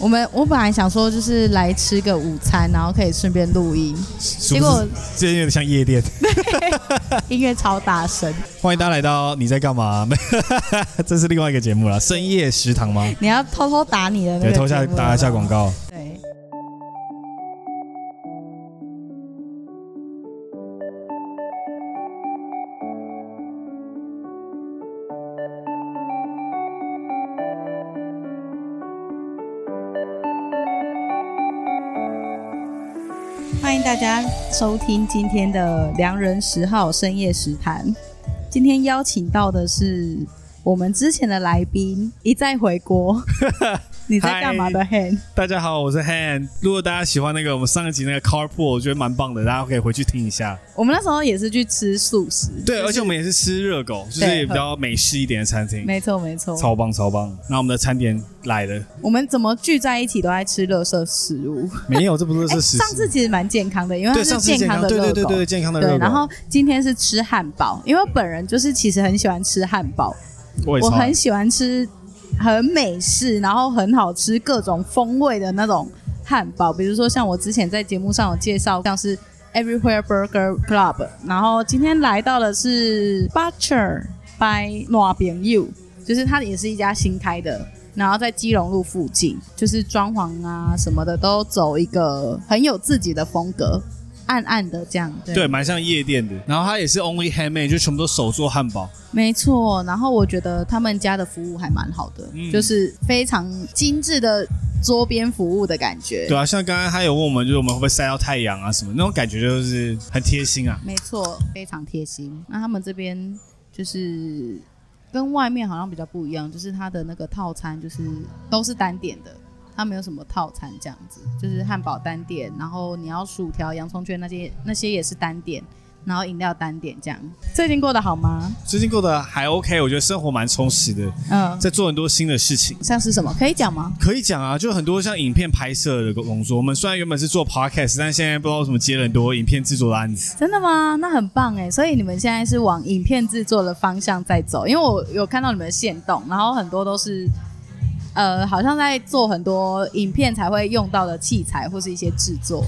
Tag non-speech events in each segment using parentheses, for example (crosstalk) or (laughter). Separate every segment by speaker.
Speaker 1: 我们我本来想说就是来吃个午餐，然后可以顺便录音，结果
Speaker 2: 这有点像夜店，(laughs)
Speaker 1: 音乐超大声。
Speaker 2: 欢迎大家来到你在干嘛？(laughs) 这是另外一个节目了，深夜食堂吗？
Speaker 1: 你要偷偷打你的那个，
Speaker 2: 对，偷下打一下广告。
Speaker 1: 收听今天的良人十号深夜食谈。今天邀请到的是我们之前的来宾，一再回国。(laughs) 你在干嘛的 Han？
Speaker 2: 大家好，我是 Han。如果大家喜欢那个我们上一集那个 Carpool，我觉得蛮棒的，大家可以回去听一下。
Speaker 1: 我们那时候也是去吃素食，
Speaker 2: 对，
Speaker 1: 就是、
Speaker 2: 而且我们也是吃热狗，就是也比较美式一点的餐厅。
Speaker 1: 没错，没错，
Speaker 2: 超棒，超棒。那我们的餐点来了。
Speaker 1: 我们怎么聚在一起都爱吃热色食物？
Speaker 2: 没有，这不是 (laughs) 热色食物。
Speaker 1: 上次其实蛮健康的，因为它是健康的热狗。
Speaker 2: 对对对对，健康的热狗。
Speaker 1: 然后今天是吃汉堡，因为我本人就是其实很喜欢吃汉堡，我，我很喜欢吃。很美式，然后很好吃，各种风味的那种汉堡，比如说像我之前在节目上有介绍，像是 Everywhere Burger Club，然后今天来到的是 Butcher by 暖朋友，就是它也是一家新开的，然后在基隆路附近，就是装潢啊什么的都走一个很有自己的风格。暗暗的这样，对，
Speaker 2: 对，蛮像夜店的。然后它也是 only handmade，就全部都手做汉堡。
Speaker 1: 没错，然后我觉得他们家的服务还蛮好的，嗯、就是非常精致的桌边服务的感觉。
Speaker 2: 对啊，像刚刚他有问我们，就是我们会不会晒到太阳啊什么，那种感觉就是很贴心啊。
Speaker 1: 没错，非常贴心。那他们这边就是跟外面好像比较不一样，就是他的那个套餐就是都是单点的。它没有什么套餐这样子，就是汉堡单点，然后你要薯条、洋葱圈那些那些也是单点，然后饮料单点这样。最近过得好吗？
Speaker 2: 最近过得还 OK，我觉得生活蛮充实的。嗯，在做很多新的事情。
Speaker 1: 像是什么？可以讲吗？
Speaker 2: 可以讲啊，就很多像影片拍摄的工作。我们虽然原本是做 podcast，但现在不知道为什么接了很多影片制作的案子。
Speaker 1: 真的吗？那很棒哎！所以你们现在是往影片制作的方向在走，因为我有看到你们的线动，然后很多都是。呃，好像在做很多影片才会用到的器材或是一些制作。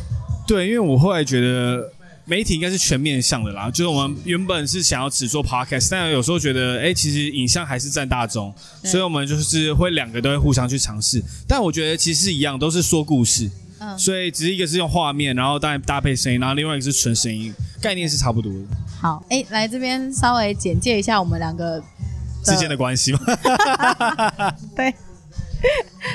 Speaker 2: 对，因为我后来觉得媒体应该是全面向的啦，就是我们原本是想要只做 podcast，但有时候觉得，哎，其实影像还是占大众，所以我们就是会两个都会互相去尝试。但我觉得其实一样，都是说故事，嗯，所以只是一个是用画面，然后当然搭配声音，然后另外一个是纯声音，概念是差不多的。
Speaker 1: 好，哎，来这边稍微简介一下我们两个
Speaker 2: 之间的关系吗？(laughs) (laughs) (laughs)
Speaker 1: 对。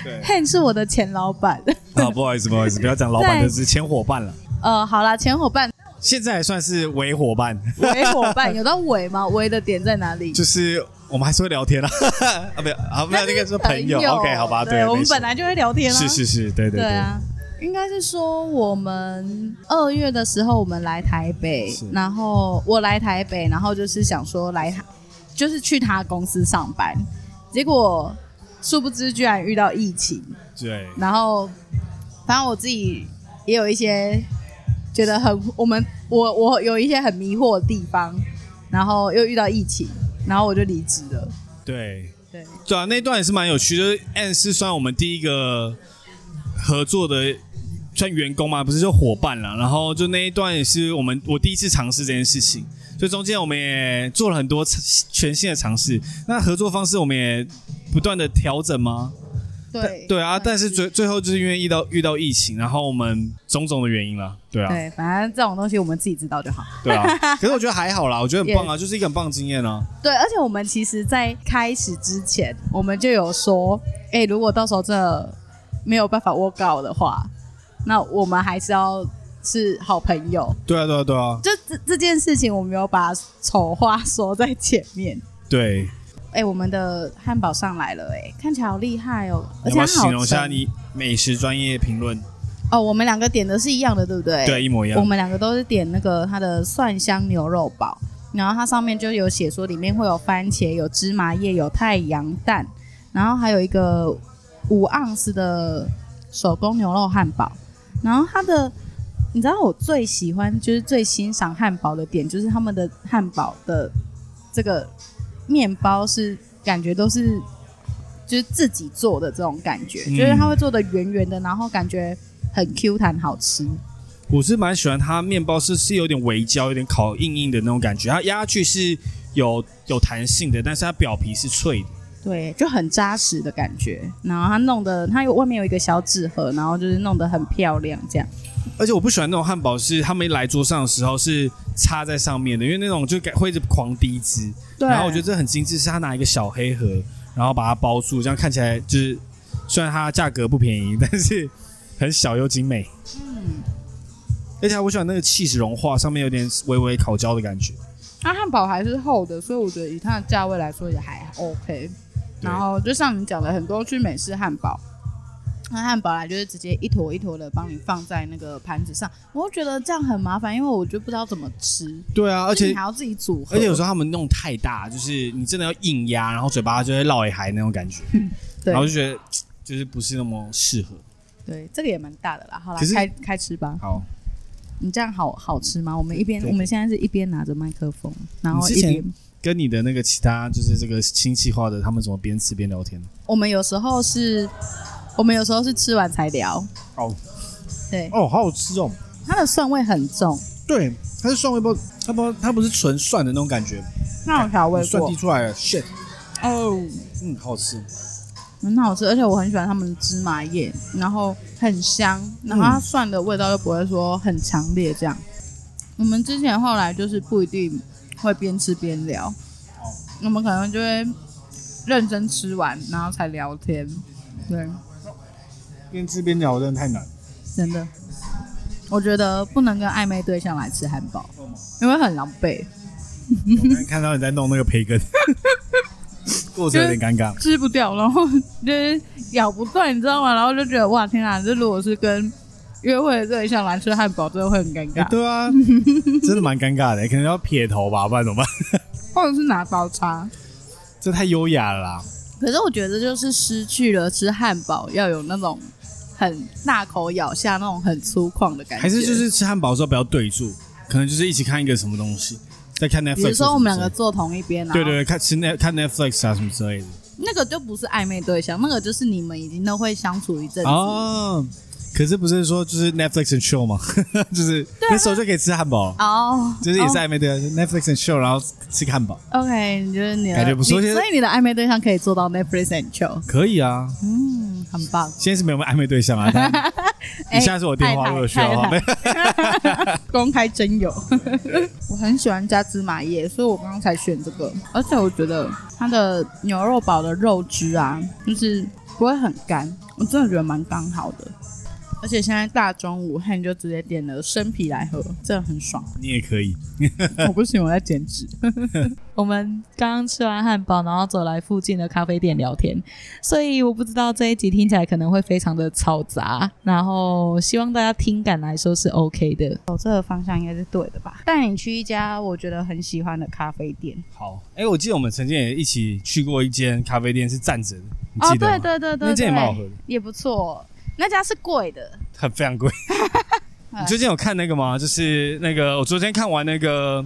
Speaker 1: 对，(laughs) Han 是我的前老板。
Speaker 2: 啊，不好意思，不好意思，不要讲老板，就是前伙伴了。
Speaker 1: 呃，好啦，前伙伴，
Speaker 2: 现在还算是伪伙伴。
Speaker 1: 伪伙伴有到伪吗？(laughs) 伪的点在哪里？
Speaker 2: 就是我们还是会聊天啊。(laughs) 啊，没有，啊，没有，那个是朋友。OK，好吧，对，
Speaker 1: 我们本来就会聊天啊。
Speaker 2: 是是是，对对对。
Speaker 1: 啊，应该是说我们二月的时候我们来台北，然后我来台北，然后就是想说来，就是去他公司上班，结果。殊不知，居然遇到疫情。
Speaker 2: 对。
Speaker 1: 然后，反正我自己也有一些觉得很，我们我我有一些很迷惑的地方，然后又遇到疫情，然后我就离职了。
Speaker 2: 对。对。对啊，那段也是蛮有趣的。就是 Ann 是算我们第一个合作的，算员工嘛，不是就伙伴了。然后就那一段也是我们我第一次尝试这件事情，所以中间我们也做了很多全新的尝试。那合作方式我们也。不断的调整吗？
Speaker 1: 对
Speaker 2: 对啊，但是最最后就是因为遇到遇到疫情，然后我们种种的原因了，对啊。
Speaker 1: 对，反正这种东西我们自己知道就好。
Speaker 2: 对啊，(laughs) 可是我觉得还好啦，我觉得很棒啊，就是一个很棒的经验啊。
Speaker 1: 对，而且我们其实，在开始之前，我们就有说，哎、欸，如果到时候这没有办法 work out 的话，那我们还是要是好朋友。
Speaker 2: 对啊，对啊，对啊。
Speaker 1: 就这这件事情，我没有把丑话说在前面。
Speaker 2: 对。
Speaker 1: 哎、欸，我们的汉堡上来了，哎，看起来好厉害哦！而且
Speaker 2: 要形容一下你美食专业评论。
Speaker 1: 哦，我们两个点的是一样的，对不对？
Speaker 2: 对，一模一样。
Speaker 1: 我们两个都是点那个它的蒜香牛肉堡，然后它上面就有写说里面会有番茄、有芝麻叶、有太阳蛋，然后还有一个五盎司的手工牛肉汉堡。然后它的，你知道我最喜欢就是最欣赏汉堡的点，就是他们的汉堡的这个。面包是感觉都是就是自己做的这种感觉，嗯、就是他会做的圆圆的，然后感觉很 Q 弹，好吃。
Speaker 2: 我是蛮喜欢它面包是是有点微焦，有点烤硬硬的那种感觉，它压下去是有有弹性的，但是它表皮是脆的，
Speaker 1: 对，就很扎实的感觉。然后它弄的，它有外面有一个小纸盒，然后就是弄得很漂亮这样。
Speaker 2: 而且我不喜欢那种汉堡是他们一来桌上的时候是插在上面的，因为那种就会一直狂滴汁。对。然后我觉得这很精致，是他拿一个小黑盒，然后把它包住，这样看起来就是虽然它价格不便宜，但是很小又精美。嗯。而且我喜欢那个气势融化，上面有点微微烤焦的感觉。
Speaker 1: 它汉堡还是厚的，所以我觉得以它的价位来说也还 OK。然后就像你讲的，很多去美式汉堡，那汉堡来就是直接一坨一坨的帮你放在那个盘子上，我会觉得这样很麻烦，因为我就不知道怎么吃。
Speaker 2: 对啊，而且
Speaker 1: 你还要自己组合。
Speaker 2: 而且有时候他们弄太大，就是你真的要硬压，然后嘴巴就会绕一海那种感觉。对。然后就觉得就是不是那么适合。
Speaker 1: 对，这个也蛮大的啦。好啦，开开吃吧。
Speaker 2: 好。
Speaker 1: 你这样好好吃吗？我们一边，对我们现在是一边拿着麦克风，然后一边
Speaker 2: 跟你的那个其他就是这个亲戚化的，他们怎么边吃边聊天？
Speaker 1: 我们有时候是，我们有时候是吃完才聊。
Speaker 2: 哦，
Speaker 1: 对，
Speaker 2: 哦，好好吃哦。
Speaker 1: 它的蒜味很重。
Speaker 2: 对，它是蒜味不？它不，它不是纯蒜的那种感觉。
Speaker 1: 那有调味过。
Speaker 2: 蒜滴出来了，shit。
Speaker 1: 哦，
Speaker 2: 嗯，好好吃。
Speaker 1: 很好吃，而且我很喜欢他们的芝麻叶，然后很香，然后它蒜的味道又不会说很强烈。这样，嗯、我们之前后来就是不一定会边吃边聊，哦、我们可能就会认真吃完，然后才聊天。对，
Speaker 2: 边吃边聊真的太难，
Speaker 1: 真的，我觉得不能跟暧昧对象来吃汉堡，因为很狼狈。
Speaker 2: 看到你在弄那个培根。(laughs) 过程有点尴尬，
Speaker 1: 吃不掉，然后就是咬不断，你知道吗？然后就觉得哇，天啊！这如果是跟约会的对象来吃汉堡，真的会很尴尬。
Speaker 2: 欸、对啊，(laughs) 真的蛮尴尬的，可能要撇头吧，不然怎么办？
Speaker 1: 或者是拿刀叉，
Speaker 2: 这太优雅了啦。
Speaker 1: 可是我觉得就是失去了吃汉堡要有那种很大口咬下那种很粗犷的感觉。
Speaker 2: 还是就是吃汉堡的时候不要对住，可能就是一起看一个什么东西。在看 Netflix，比如
Speaker 1: 说我们两个坐同一边啊，
Speaker 2: 对对对，看吃看 Netflix 啊什么之类的，
Speaker 1: 那个就不是暧昧对象，那个就是你们已经都会相处一阵子
Speaker 2: 哦。可是不是说就是 Netflix and chill 吗？(laughs) 就是那时候就可以吃汉堡哦，就是也是暧昧对象，Netflix and chill，然后吃汉堡。
Speaker 1: OK，你觉得你
Speaker 2: 感觉不错，
Speaker 1: 所以你的暧昧对象可以做到 Netflix and chill？
Speaker 2: 可以啊，
Speaker 1: 嗯，很棒。
Speaker 2: 现在是没有暧昧对象啊，(laughs) 你现在是我电话，如果需要的话，(laughs)
Speaker 1: 公开真友。我很喜欢加芝麻叶，所以我刚刚才选这个，而且我觉得它的牛肉堡的肉汁啊，就是不会很干，我真的觉得蛮刚好的。而且现在大中午，汉就直接点了生啤来喝，真的很爽。
Speaker 2: 你也可以，
Speaker 1: 我不行，我在减脂。(laughs) 我们刚刚吃完汉堡，然后走来附近的咖啡店聊天，所以我不知道这一集听起来可能会非常的嘈杂，然后希望大家听感来说是 OK 的。走这个方向应该是对的吧？带你去一家我觉得很喜欢的咖啡店。
Speaker 2: 好，哎、欸，我记得我们曾经也一起去过一间咖啡店，是站着的，你记得吗？
Speaker 1: 哦，对对对对，
Speaker 2: 那间也蛮好喝的，
Speaker 1: 也不错。那家是贵的，
Speaker 2: 很非常贵。(laughs) 你最近有看那个吗？就是那个我昨天看完那个，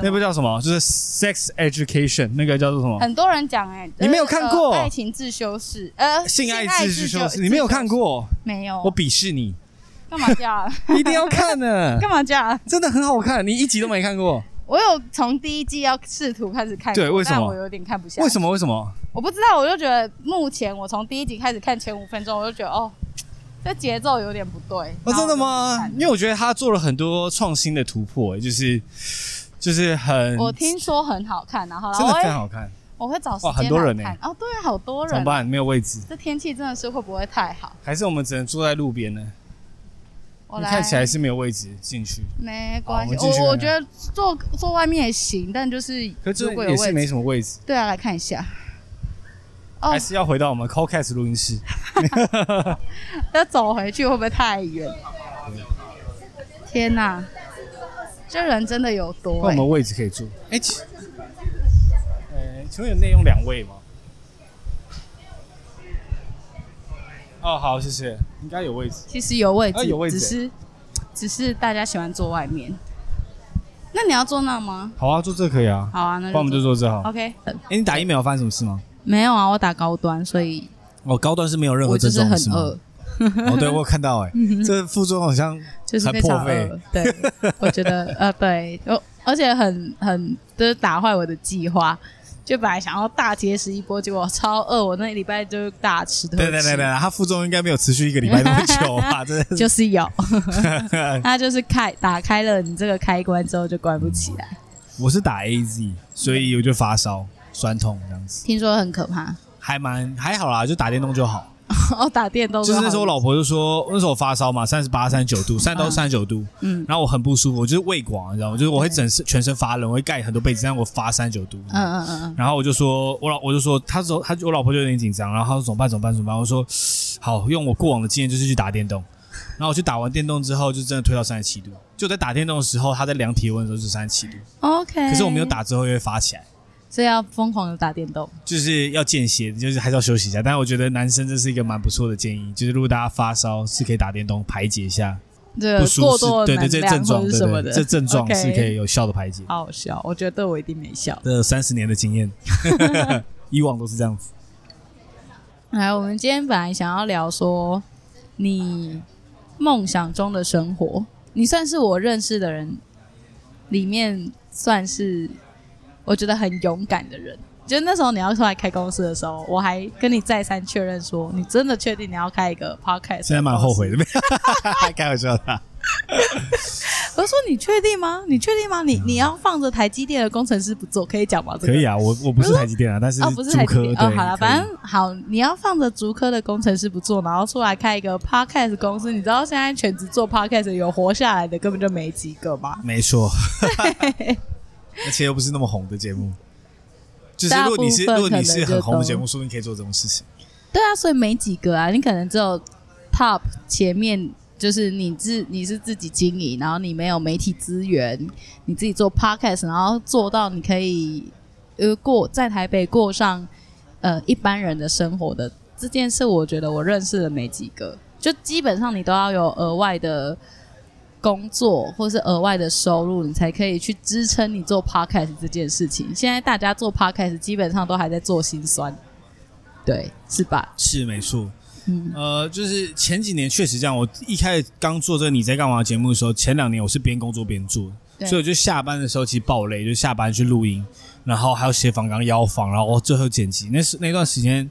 Speaker 2: 那部叫什么？就是《Sex Education》，那个叫做什么？
Speaker 1: 很多人讲哎、欸，
Speaker 2: 你没有看过《
Speaker 1: 爱情自修室》呃，
Speaker 2: 性爱自修室，你没有看过？
Speaker 1: 没有，
Speaker 2: 我鄙视你。
Speaker 1: 干嘛这样？(laughs)
Speaker 2: 一定要看呢。(laughs)
Speaker 1: 干嘛这样？
Speaker 2: 真的很好看，你一集都没看过。
Speaker 1: 我有从第一季要试图开始看，
Speaker 2: 对，为什么？
Speaker 1: 我有点看不下。
Speaker 2: 为什么？为什么？
Speaker 1: 我不知道，我就觉得目前我从第一集开始看前五分钟，我就觉得哦。这节奏有点不对
Speaker 2: 哦，真的吗？因为我觉得他做了很多创新的突破，就是就是很，
Speaker 1: 我听说很好看，然后
Speaker 2: 真的非常好看。
Speaker 1: 我会找时间
Speaker 2: 哇，很多人呢。
Speaker 1: 哦，对啊，好多人。
Speaker 2: 怎么办？没有位置。
Speaker 1: 这天气真的是会不会太好？
Speaker 2: 还是我们只能坐在路边呢？我看起来是没有位置进去。
Speaker 1: 没关系，我我觉得坐坐外面也行，但就是如果有位置，
Speaker 2: 也是没什么位置。
Speaker 1: 对啊，来看一下。
Speaker 2: 还是要回到我们 Callcast 录音室，(laughs)
Speaker 1: 要走回去会不会太远？天哪，这人真的有多、欸？
Speaker 2: 那我们位置可以坐。哎、欸，请，呃，请问有内用两位吗？哦，好，谢谢。应该有位置。
Speaker 1: 其实有位置，
Speaker 2: 啊、有位置，
Speaker 1: 只是只是大家喜欢坐外面。那你要坐那吗？
Speaker 2: 好啊，坐这可以啊。
Speaker 1: 好啊，那
Speaker 2: 那我们就坐这好。
Speaker 1: OK。
Speaker 2: 哎、欸，你打疫苗发生什么事吗？
Speaker 1: 没有啊，我打高端，所以
Speaker 2: 哦，高端是没有任何症状，
Speaker 1: 我就是很饿。
Speaker 2: 哦，对，我有看到哎，(laughs) 这副作用好像
Speaker 1: 就是非常饿。对，(laughs) 我觉得呃，对，而且很很就是打坏我的计划。就本来想要大节食一波，结果超饿，我那礼拜就大吃特吃。
Speaker 2: 对对对对，它副作用应该没有持续一个礼拜那么久吧，(laughs) 真的是。
Speaker 1: 就是有，它就是开打开了你这个开关之后就关不起来。
Speaker 2: 我是打 AZ，所以我就发烧、酸痛这样子。
Speaker 1: 听说很可怕。
Speaker 2: 还蛮还好啦，就打电动就好。(laughs)
Speaker 1: 哦，打电动
Speaker 2: 就是那时候我老婆就说，那时候我发烧嘛，三十八、三十九度，三十到三十九度，嗯，然后我很不舒服，我就是胃广，你知道吗？就是我会整全身发冷，我会盖很多被子，但我发三十九度，嗯嗯嗯嗯，然后我就说，我老我就说，他说他我老婆就有点紧张，然后他说怎么办？怎么办？怎么办？我说好，用我过往的经验就是去打电动，然后我去打完电动之后，就真的推到三十七度，就在打电动的时候，他在量体温的时候是三十七度
Speaker 1: ，OK，
Speaker 2: 可是我没有打之后又会发起来。
Speaker 1: 所以要疯狂的打电动，
Speaker 2: 就是要间歇，就是还是要休息一下。但是我觉得男生这是一个蛮不错的建议，就是如果大家发烧是可以打电动排解一下不舒适，对对，这症状什么的，这症状是可以有效的排解。
Speaker 1: 好笑，我觉得对我一定没效。
Speaker 2: 这三十年的经验，(laughs) 以往都是这样子。
Speaker 1: 来，我们今天本来想要聊说你梦想中的生活，你算是我认识的人里面算是。我觉得很勇敢的人，就那时候你要出来开公司的时候，我还跟你再三确认说，你真的确定你要开一个 podcast？
Speaker 2: 现在蛮后悔的，(laughs) 开玩笑的。
Speaker 1: 我说你确定吗？你确定吗？你你要放着台积电的工程师不做，可以讲吗？这个、
Speaker 2: 可以啊，我我不是台积电啊，但是
Speaker 1: 哦，不是台积电哦，好了，反正好，你要放着竹科的工程师不做，然后出来开一个 podcast 公司，你知道现在全职做 podcast 有活下来的根本就没几个吗？
Speaker 2: 没错。(laughs) 而且又不是那么红的节目，就是如果你是如果你是很红的节目，说不定可以做这种事情。
Speaker 1: 对啊，所以没几个啊，你可能只有 top 前面就是你自你是自己经营，然后你没有媒体资源，你自己做 podcast，然后做到你可以呃过在台北过上呃一般人的生活的这件事，我觉得我认识的没几个，就基本上你都要有额外的。工作或是额外的收入，你才可以去支撑你做 podcast 这件事情。现在大家做 podcast 基本上都还在做心酸，对，是吧？
Speaker 2: 是没错。嗯，呃，就是前几年确实这样。我一开始刚做这个你在干嘛节目的时候，前两年我是边工作边做，对所以我就下班的时候其实爆累，就下班去录音，然后还有写访纲、邀访，然后最后剪辑。那是那段时间，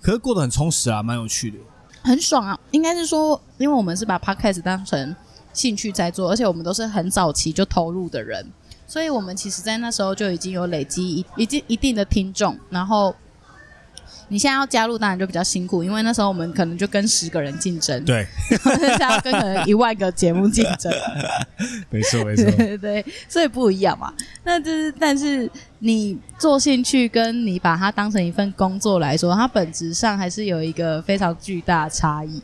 Speaker 2: 可是过得很充实啊，蛮有趣的，很爽啊。
Speaker 1: 应该是说，因为我们是把 podcast 当成。兴趣在做，而且我们都是很早期就投入的人，所以我们其实，在那时候就已经有累积一一定一定的听众。然后你现在要加入，当然就比较辛苦，因为那时候我们可能就跟十个人竞争，
Speaker 2: 对，(laughs)
Speaker 1: 现在要跟可能一万个节目竞争，
Speaker 2: 没 (laughs) 错没错，
Speaker 1: 对 (laughs) 对，所以不一样嘛。那就是，但是你做兴趣，跟你把它当成一份工作来说，它本质上还是有一个非常巨大的差异。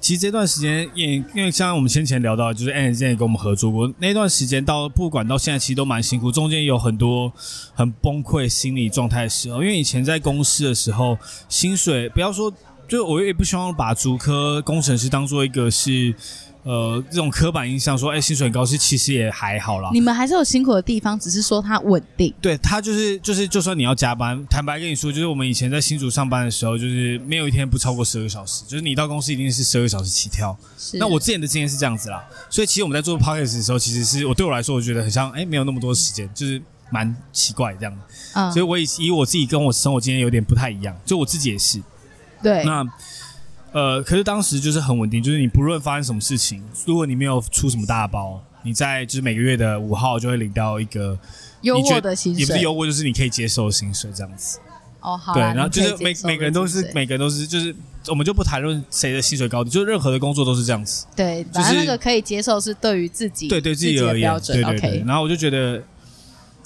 Speaker 2: 其实这段时间，因为因为像我们先前聊到，就是 anz 跟我们合作过那段时间，到不管到现在，其实都蛮辛苦，中间有很多很崩溃心理状态的时候。因为以前在公司的时候，薪水不要说，就我也不希望把足科工程师当做一个是。呃，这种刻板印象说，哎，薪水很高，是其实也还好啦。
Speaker 1: 你们还是有辛苦的地方，只是说它稳定。
Speaker 2: 对，它就是就是，就算你要加班，坦白跟你说，就是我们以前在新竹上班的时候，就是没有一天不超过十二个小时，就是你到公司一定是十二个小时起跳。是。那我之前的经验是这样子啦，所以其实我们在做 podcast 的时候，其实是我对我来说，我觉得很像，哎，没有那么多时间，就是蛮奇怪这样。嗯。所以我以以我自己跟我生活经验有点不太一样，就我自己也是。
Speaker 1: 对。
Speaker 2: 那。呃，可是当时就是很稳定，就是你不论发生什么事情，如果你没有出什么大包，你在就是每个月的五号就会领到一个
Speaker 1: 优渥的薪水，
Speaker 2: 也不是优渥，就是你可以接受的薪水这样子。
Speaker 1: 哦，好。
Speaker 2: 对，然后就是每每个人都是每个人都是，就是我们就不谈论谁的薪水高低，就任何的工作都是这样子。
Speaker 1: 对，反正那个可以接受是对于自己
Speaker 2: 对对自己而言
Speaker 1: 标准。
Speaker 2: 对对对。然后我就觉得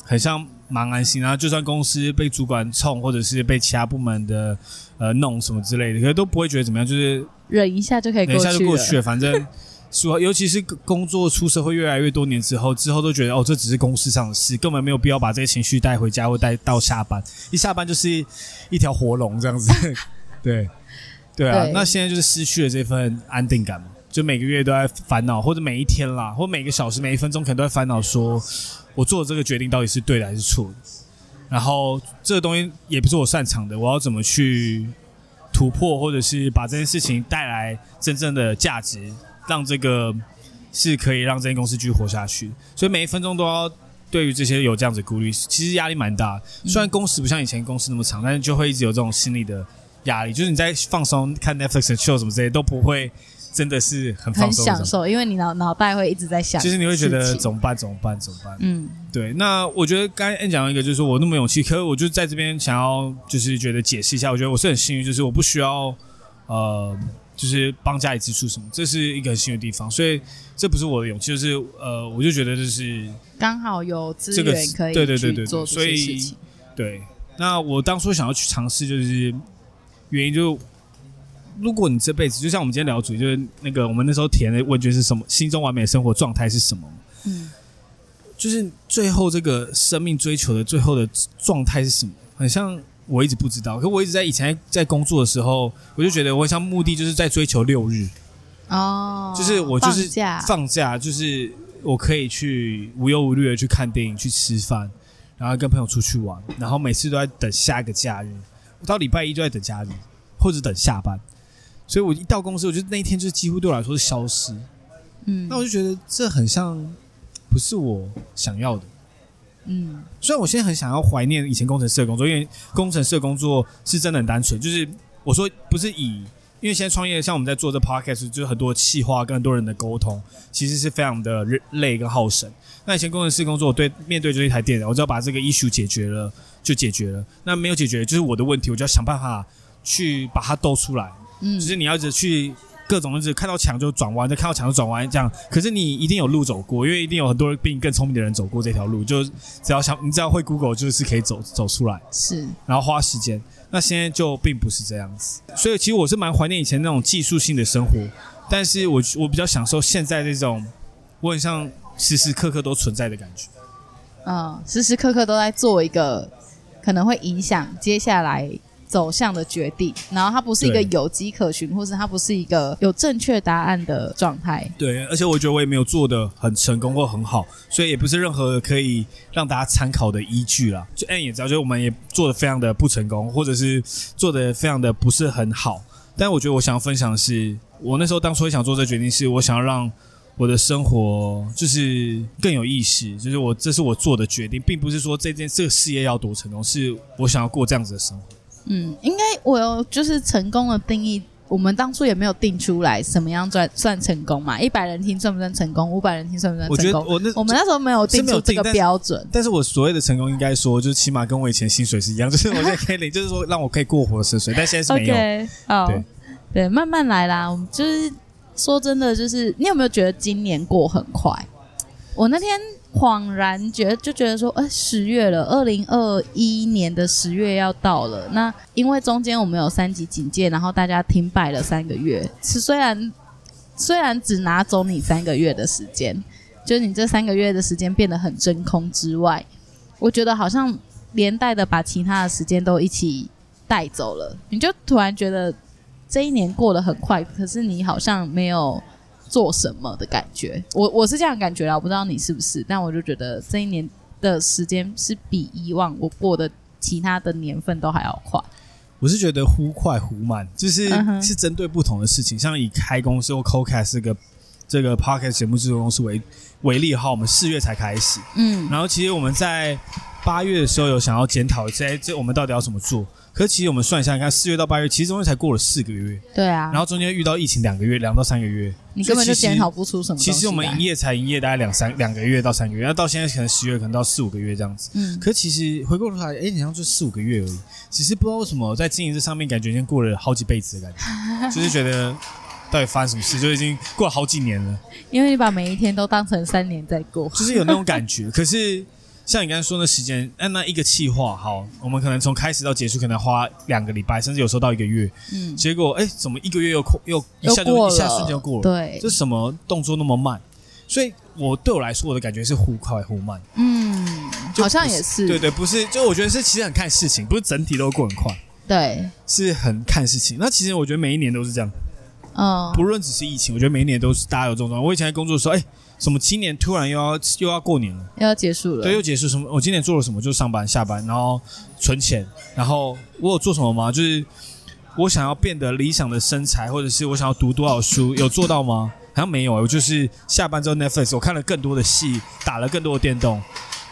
Speaker 2: 很像。蛮安心，然后就算公司被主管冲，或者是被其他部门的呃弄什么之类的，可是都不会觉得怎么样，就是
Speaker 1: 忍一下就可以
Speaker 2: 忍一下就过去了。反正说，(laughs) 尤其是工作出社会越来越多年之后，之后都觉得哦，这只是公司上的事，根本没有必要把这些情绪带回家或带到下班。一下班就是一条活龙这样子，(laughs) 对对啊。对那现在就是失去了这份安定感嘛，就每个月都在烦恼，或者每一天啦，或每个小时、每一分钟，可能都在烦恼说。我做的这个决定到底是对的还是错的？然后这个东西也不是我擅长的，我要怎么去突破，或者是把这件事情带来真正的价值，让这个是可以让这间公司继续活下去。所以每一分钟都要对于这些有这样子顾虑，其实压力蛮大。虽然工时不像以前公司那么长，但是就会一直有这种心理的压力，就是你在放松看 Netflix show 什么之类都不会。真的是很
Speaker 1: 很享受，因为你脑脑袋会一直在想。
Speaker 2: 其实你会觉得怎么办？怎么办？怎么办？嗯，对。那我觉得刚才讲一个，就是我那么勇气，可是我就在这边想要，就是觉得解释一下。我觉得我是很幸运，就是我不需要，呃，就是帮家里支出什么，这是一个很幸运的地方。所以这不是我的勇气，就是呃，我就觉得就是
Speaker 1: 刚好有资源可以
Speaker 2: 对对对对
Speaker 1: 做这些事情。
Speaker 2: 对。那我当初想要去尝试，就是原因就。如果你这辈子就像我们今天聊的主题，就是那个我们那时候填的问卷是什么？心中完美的生活状态是什么？嗯，就是最后这个生命追求的最后的状态是什么？很像我一直不知道，可我一直在以前在工作的时候，我就觉得我很像目的就是在追求六日哦，就是我就是放假，放假就是我可以去无忧无虑的去看电影、去吃饭，然后跟朋友出去玩，然后每次都在等下一个假日，我到礼拜一就在等假日，或者等下班。所以我一到公司，我觉得那一天就是几乎对我来说是消失。嗯，那我就觉得这很像不是我想要的。嗯，虽然我现在很想要怀念以前工程师的工作，因为工程师的工作是真的很单纯。就是我说不是以，因为现在创业，像我们在做这 podcast，就是很多企划跟很多人的沟通，其实是非常的累跟耗神。那以前工程师工作，我对面对就是一台电脑，我只要把这个 issue 解决了就解决了。那没有解决就是我的问题，我就要想办法去把它兜出来。嗯，就是你要一直去各种，就是看到墙就转弯，再看到墙就转弯这样。可是你一定有路走过，因为一定有很多人比你更聪明的人走过这条路。就只要想，你只要会 Google，就是可以走走出来。是，然后花时间。那现在就并不是这样子。所以其实我是蛮怀念以前那种技术性的生活，但是我我比较享受现在这种，我很像时时刻刻都存在的感觉。
Speaker 1: 嗯，时时刻刻都在做一个可能会影响接下来。走向的决定，然后它不是一个有迹可循，或是它不是一个有正确答案的状态。
Speaker 2: 对，而且我觉得我也没有做的很成功或很好，所以也不是任何可以让大家参考的依据啦。就 Ann 也知道，就我们也做的非常的不成功，或者是做的非常的不是很好。但我觉得我想要分享的是，我那时候当初也想做这决定，是我想要让我的生活就是更有意识，就是我这是我做的决定，并不是说这件这个事业要多成功，是我想要过这样子的生活。
Speaker 1: 嗯，应该我有就是成功的定义，我们当初也没有定出来什么样算算成功嘛？一百人听算不算成功？五百人听算不算成功？我觉得我那我们那时候没有定出这个标准。
Speaker 2: 但，但是我所谓的成功，应该说就是起码跟我以前薪水是一样，就是我现在可以领，就是说让我可以过活的薪水。(laughs) 但现在是没有。
Speaker 1: Okay, 好对对，慢慢来啦。我们就是说真的，就是你有没有觉得今年过很快？我那天。恍然觉就觉得说，呃，十月了，二零二一年的十月要到了。那因为中间我们有三级警戒，然后大家停摆了三个月。是虽然虽然只拿走你三个月的时间，就你这三个月的时间变得很真空之外，我觉得好像连带的把其他的时间都一起带走了。你就突然觉得这一年过得很快，可是你好像没有。做什么的感觉？我我是这样感觉啦，我不知道你是不是，但我就觉得这一年的时间是比以往我过的其他的年份都还要快。
Speaker 2: 我是觉得忽快忽慢，就是是针对不同的事情，像以开公司或 CoCast 这个这个 Podcast 节目制作公司为为例哈，我们四月才开始，嗯，然后其实我们在八月的时候有想要检讨在，这我们到底要怎么做。可是其实我们算一下，你看四月到八月，其实中间才过了四个月。
Speaker 1: 对啊。
Speaker 2: 然后中间遇到疫情两个月，两到三个月。
Speaker 1: 你根本就检讨不出什么。
Speaker 2: 其实我们营业才营业大概两三两个月到三个月，那到现在可能十月，可能到四五个月这样子。嗯。可是其实回过头来，哎，好像就四五个月而已。只是不知道为什么在经营这上面，感觉已经过了好几辈子的感觉，(laughs) 就是觉得到底发生什么事，就已经过了好几年了。
Speaker 1: 因为你把每一天都当成三年在过，
Speaker 2: 就是有那种感觉。可是。像你刚才说的时间，那那一个企划，好，我们可能从开始到结束，可能花两个礼拜，甚至有时候到一个月。嗯，结果哎，怎么一个月又又一下就一下瞬间就过了？
Speaker 1: 对，
Speaker 2: 这什么动作那么慢？所以我对我来说，我的感觉是忽快忽慢。
Speaker 1: 嗯，好像也是。
Speaker 2: 对对，不是，就我觉得是其实很看事情，不是整体都过很快。
Speaker 1: 对，
Speaker 2: 是很看事情。那其实我觉得每一年都是这样。
Speaker 1: 嗯，
Speaker 2: 不论只是疫情，我觉得每一年都是大家有这种状况。我以前在工作的时候，哎、欸，什么今年突然又要又要过年了，
Speaker 1: 又要结束了，
Speaker 2: 对，又结束什么？我今年做了什么？就是上班下班，然后存钱，然后我有做什么吗？就是我想要变得理想的身材，或者是我想要读多少书，有做到吗？好像没有。我就是下班之后 Netflix，我看了更多的戏，打了更多的电动，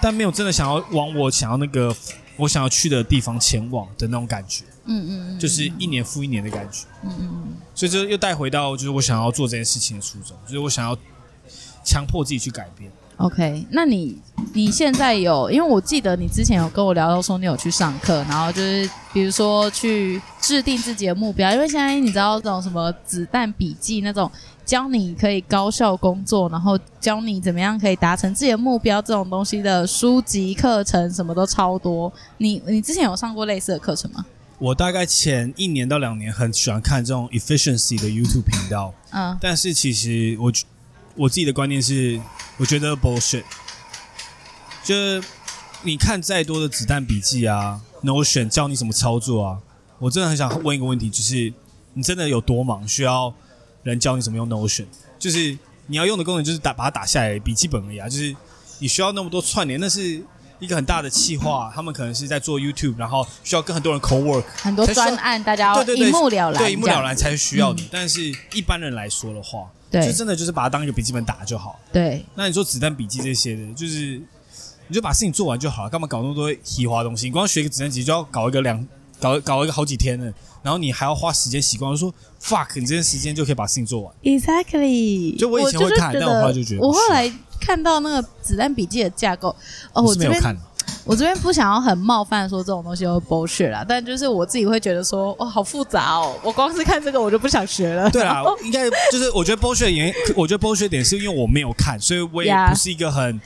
Speaker 2: 但没有真的想要往我想要那个我想要去的地方前往的那种感觉。
Speaker 1: 嗯嗯嗯，
Speaker 2: 就是一年复一年的感觉。
Speaker 1: 嗯嗯嗯，
Speaker 2: 所以就又带回到就是我想要做这件事情的初衷，就是我想要强迫自己去改变。
Speaker 1: OK，那你你现在有？因为我记得你之前有跟我聊到说你有去上课，然后就是比如说去制定自己的目标。因为现在你知道这种什么子弹笔记那种教你可以高效工作，然后教你怎么样可以达成自己的目标这种东西的书籍课程什么都超多。你你之前有上过类似的课程吗？
Speaker 2: 我大概前一年到两年很喜欢看这种 efficiency 的 YouTube 频道，
Speaker 1: 嗯，
Speaker 2: 但是其实我我自己的观念是，我觉得 bullshit，就是你看再多的子弹笔记啊，Notion 教你什么操作啊，我真的很想问一个问题，就是你真的有多忙，需要人教你怎么用 Notion？就是你要用的功能就是打把它打下来笔记本而已啊，就是你需要那么多串联，那是。一个很大的企划，他们可能是在做 YouTube，然后需要跟很多人 co-work，
Speaker 1: 很多专案，大家要一目了然，
Speaker 2: 对，一目了然才需要你。但是一般人来说的话，
Speaker 1: 对，
Speaker 2: 就真的就是把它当一个笔记本打就好。
Speaker 1: 对，
Speaker 2: 那你说子弹笔记这些的，就是你就把事情做完就好了，干嘛搞那么多虚华东西？你光学一个子弹笔记就要搞一个两，搞搞一个好几天呢，然后你还要花时间习惯。就说 fuck，你这些时间就可以把事情做完。
Speaker 1: Exactly，
Speaker 2: 就我以前会看，但我后来就觉得，
Speaker 1: 我后来。看到那个子弹笔记的架构，哦，我这边我这边不想要很冒犯说这种东西都 bullshit 啦，但就是我自己会觉得说，哇，好复杂哦，我光是看这个我就不想学了。
Speaker 2: 对啊，应该就是我觉得 bullshit 原因，(laughs) 我觉得 bullshit 点是因为我没有看，所以我也不是一个很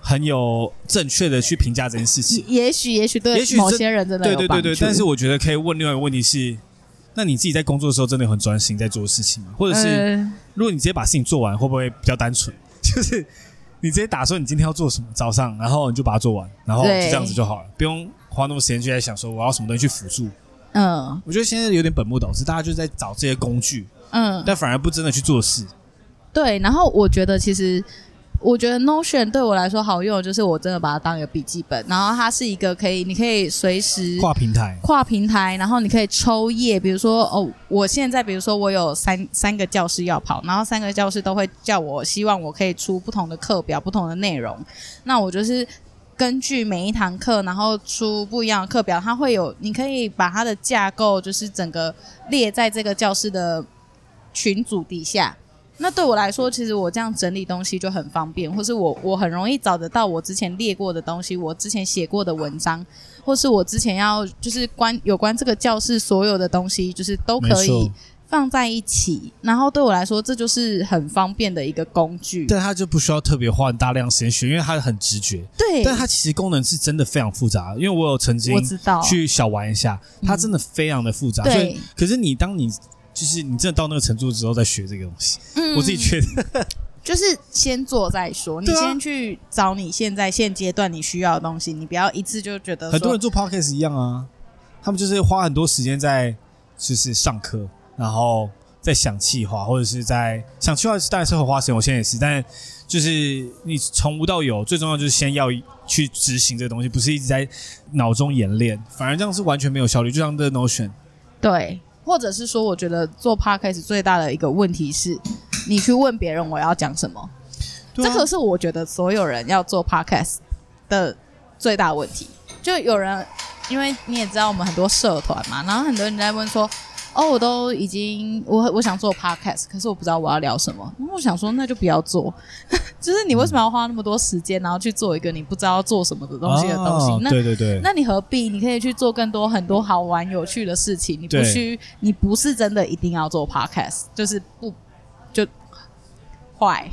Speaker 2: 很有正确的去评价这件事情。
Speaker 1: 也许也许对，也许某些人真的
Speaker 2: 对对对对，但是我觉得可以问另外一个问题是，那你自己在工作的时候真的很专心在做事情吗？或者是如果你直接把事情做完，会不会比较单纯？(laughs) 就是。你直接打说你今天要做什么，早上，然后你就把它做完，然后就这样子就好了，不用花那么时间去在想说我要什么东西去辅助。
Speaker 1: 嗯，
Speaker 2: 我觉得现在有点本末倒置，大家就在找这些工具，
Speaker 1: 嗯，
Speaker 2: 但反而不真的去做事。
Speaker 1: 对，然后我觉得其实。我觉得 Notion 对我来说好用，就是我真的把它当一个笔记本，然后它是一个可以，你可以随时
Speaker 2: 跨平台，
Speaker 1: 跨平台，然后你可以抽页，比如说哦，我现在比如说我有三三个教室要跑，然后三个教室都会叫我，希望我可以出不同的课表，不同的内容，那我就是根据每一堂课，然后出不一样的课表，它会有，你可以把它的架构就是整个列在这个教室的群组底下。那对我来说，其实我这样整理东西就很方便，或是我我很容易找得到我之前列过的东西，我之前写过的文章，或是我之前要就是关有关这个教室所有的东西，就是都可以放在一起。然后对我来说，这就是很方便的一个工具。
Speaker 2: 但它就不需要特别花大量时间学，因为它很直觉。
Speaker 1: 对，
Speaker 2: 但它其实功能是真的非常复杂，因为我有曾经我知道去小玩一下，它真的非常的复杂。对，可是你当你。就是你真的到那个程度之后再学这个东西，嗯，我自己觉得 (laughs)
Speaker 1: 就是先做再说。你先去找你现在现阶段你需要的东西，你不要一次就觉得。
Speaker 2: 很多人做 podcast 一样啊，他们就是花很多时间在就是上课，然后在想企划，或者是在想企划，当然是很花时间。我现在也是，但就是你从无到有，最重要就是先要去执行这个东西，不是一直在脑中演练，反而这样是完全没有效率。就像这 Notion，
Speaker 1: 对。或者是说，我觉得做 podcast 最大的一个问题是，你去问别人我要讲什么，啊、这个是我觉得所有人要做 podcast 的最大问题。就有人，因为你也知道我们很多社团嘛，然后很多人在问说。哦，我都已经我我想做 podcast，可是我不知道我要聊什么。我想说，那就不要做。(laughs) 就是你为什么要花那么多时间，然后去做一个你不知道做什么的东西的东西？哦、那
Speaker 2: 对对对，
Speaker 1: 那你何必？你可以去做更多很多好玩有趣的事情。你不需，你不是真的一定要做 podcast，就是不就坏。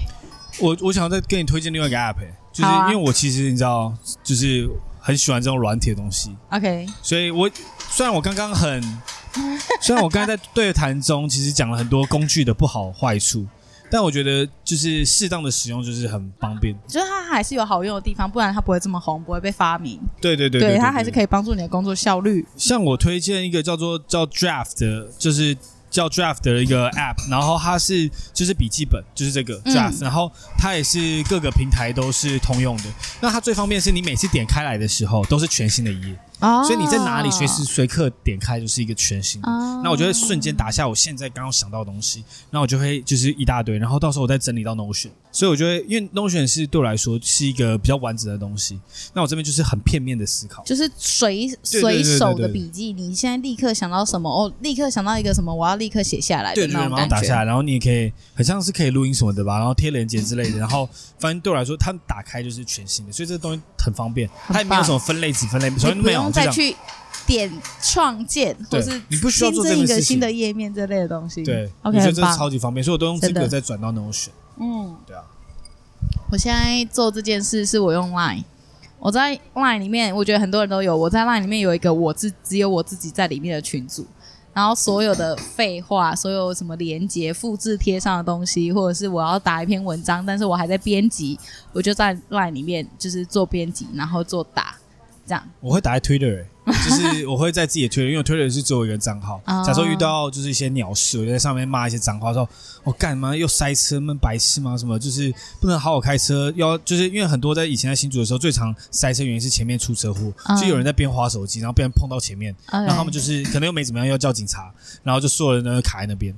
Speaker 2: 我我想再给你推荐另外一个 app，就是因为我其实你知道，就是很喜欢这种软体的东西。
Speaker 1: OK，
Speaker 2: 所以我虽然我刚刚很。(laughs) 虽然我刚才在对谈中其实讲了很多工具的不好坏处，但我觉得就是适当的使用就是很方便。
Speaker 1: 就是它还是有好用的地方，不然它不会这么红，不会被发明。
Speaker 2: 对对对，对，对，对，
Speaker 1: 对，它还是可以帮助你的工作效率。
Speaker 2: 像我推荐一个叫做叫 Draft 的，就是叫 Draft 的一个 App，(coughs) 然后它是就是笔记本，就是这个 Draft，、嗯、然后它也是各个平台都是通用的。那它最方便是你每次点开来的时候都是全新的一页。哦，所以你在哪里随时随刻点开就是一个全新的。哦，那我就会瞬间打下我现在刚刚想到的东西，那我就会就是一大堆，然后到时候我再整理到 Notion。所以我觉得，因为 Notion 是对我来说是一个比较完整的东西，那我这边就是很片面的思考，
Speaker 1: 就是随随手的笔记。你现在立刻想到什么，哦，立刻想到一个什么，我要立刻写下来
Speaker 2: 对，对对，然后打下来，然后你也可以很像是可以录音什么的吧，然后贴链接之类的，然后反正对我来说，它打开就是全新的，所以这个东西很方便，它也没有什么分类子分类，所以
Speaker 1: 不用再去。点创建，或是
Speaker 2: 你不需要做这
Speaker 1: 一个新的页面这类的东西。
Speaker 2: 对
Speaker 1: ，OK，
Speaker 2: 我觉得这是超级方便，所以我都用这个再转到 Notion。嗯，对啊。
Speaker 1: 我现在做这件事是我用 Line，我在 Line 里面，我觉得很多人都有。我在 Line 里面有一个我自只有我自己在里面的群组，然后所有的废话，所有什么连接、复制贴上的东西，或者是我要打一篇文章，但是我还在编辑，我就在 Line 里面就是做编辑，然后做打这样。
Speaker 2: 我会打在 Twitter、欸。(laughs) 就是我会在自己的推特，因为我推特是只有一个账号。假设遇到就是一些鸟事，我就在上面骂一些脏话，说我干嘛又塞车，闷白痴吗？什么就是不能好好开车，要就是因为很多在以前在新竹的时候，最常塞车原因是前面出车祸，就有人在边滑手机，然后被人碰到前面，然后他们就是可能又没怎么样，要叫警察，然后就所有人都卡在那边，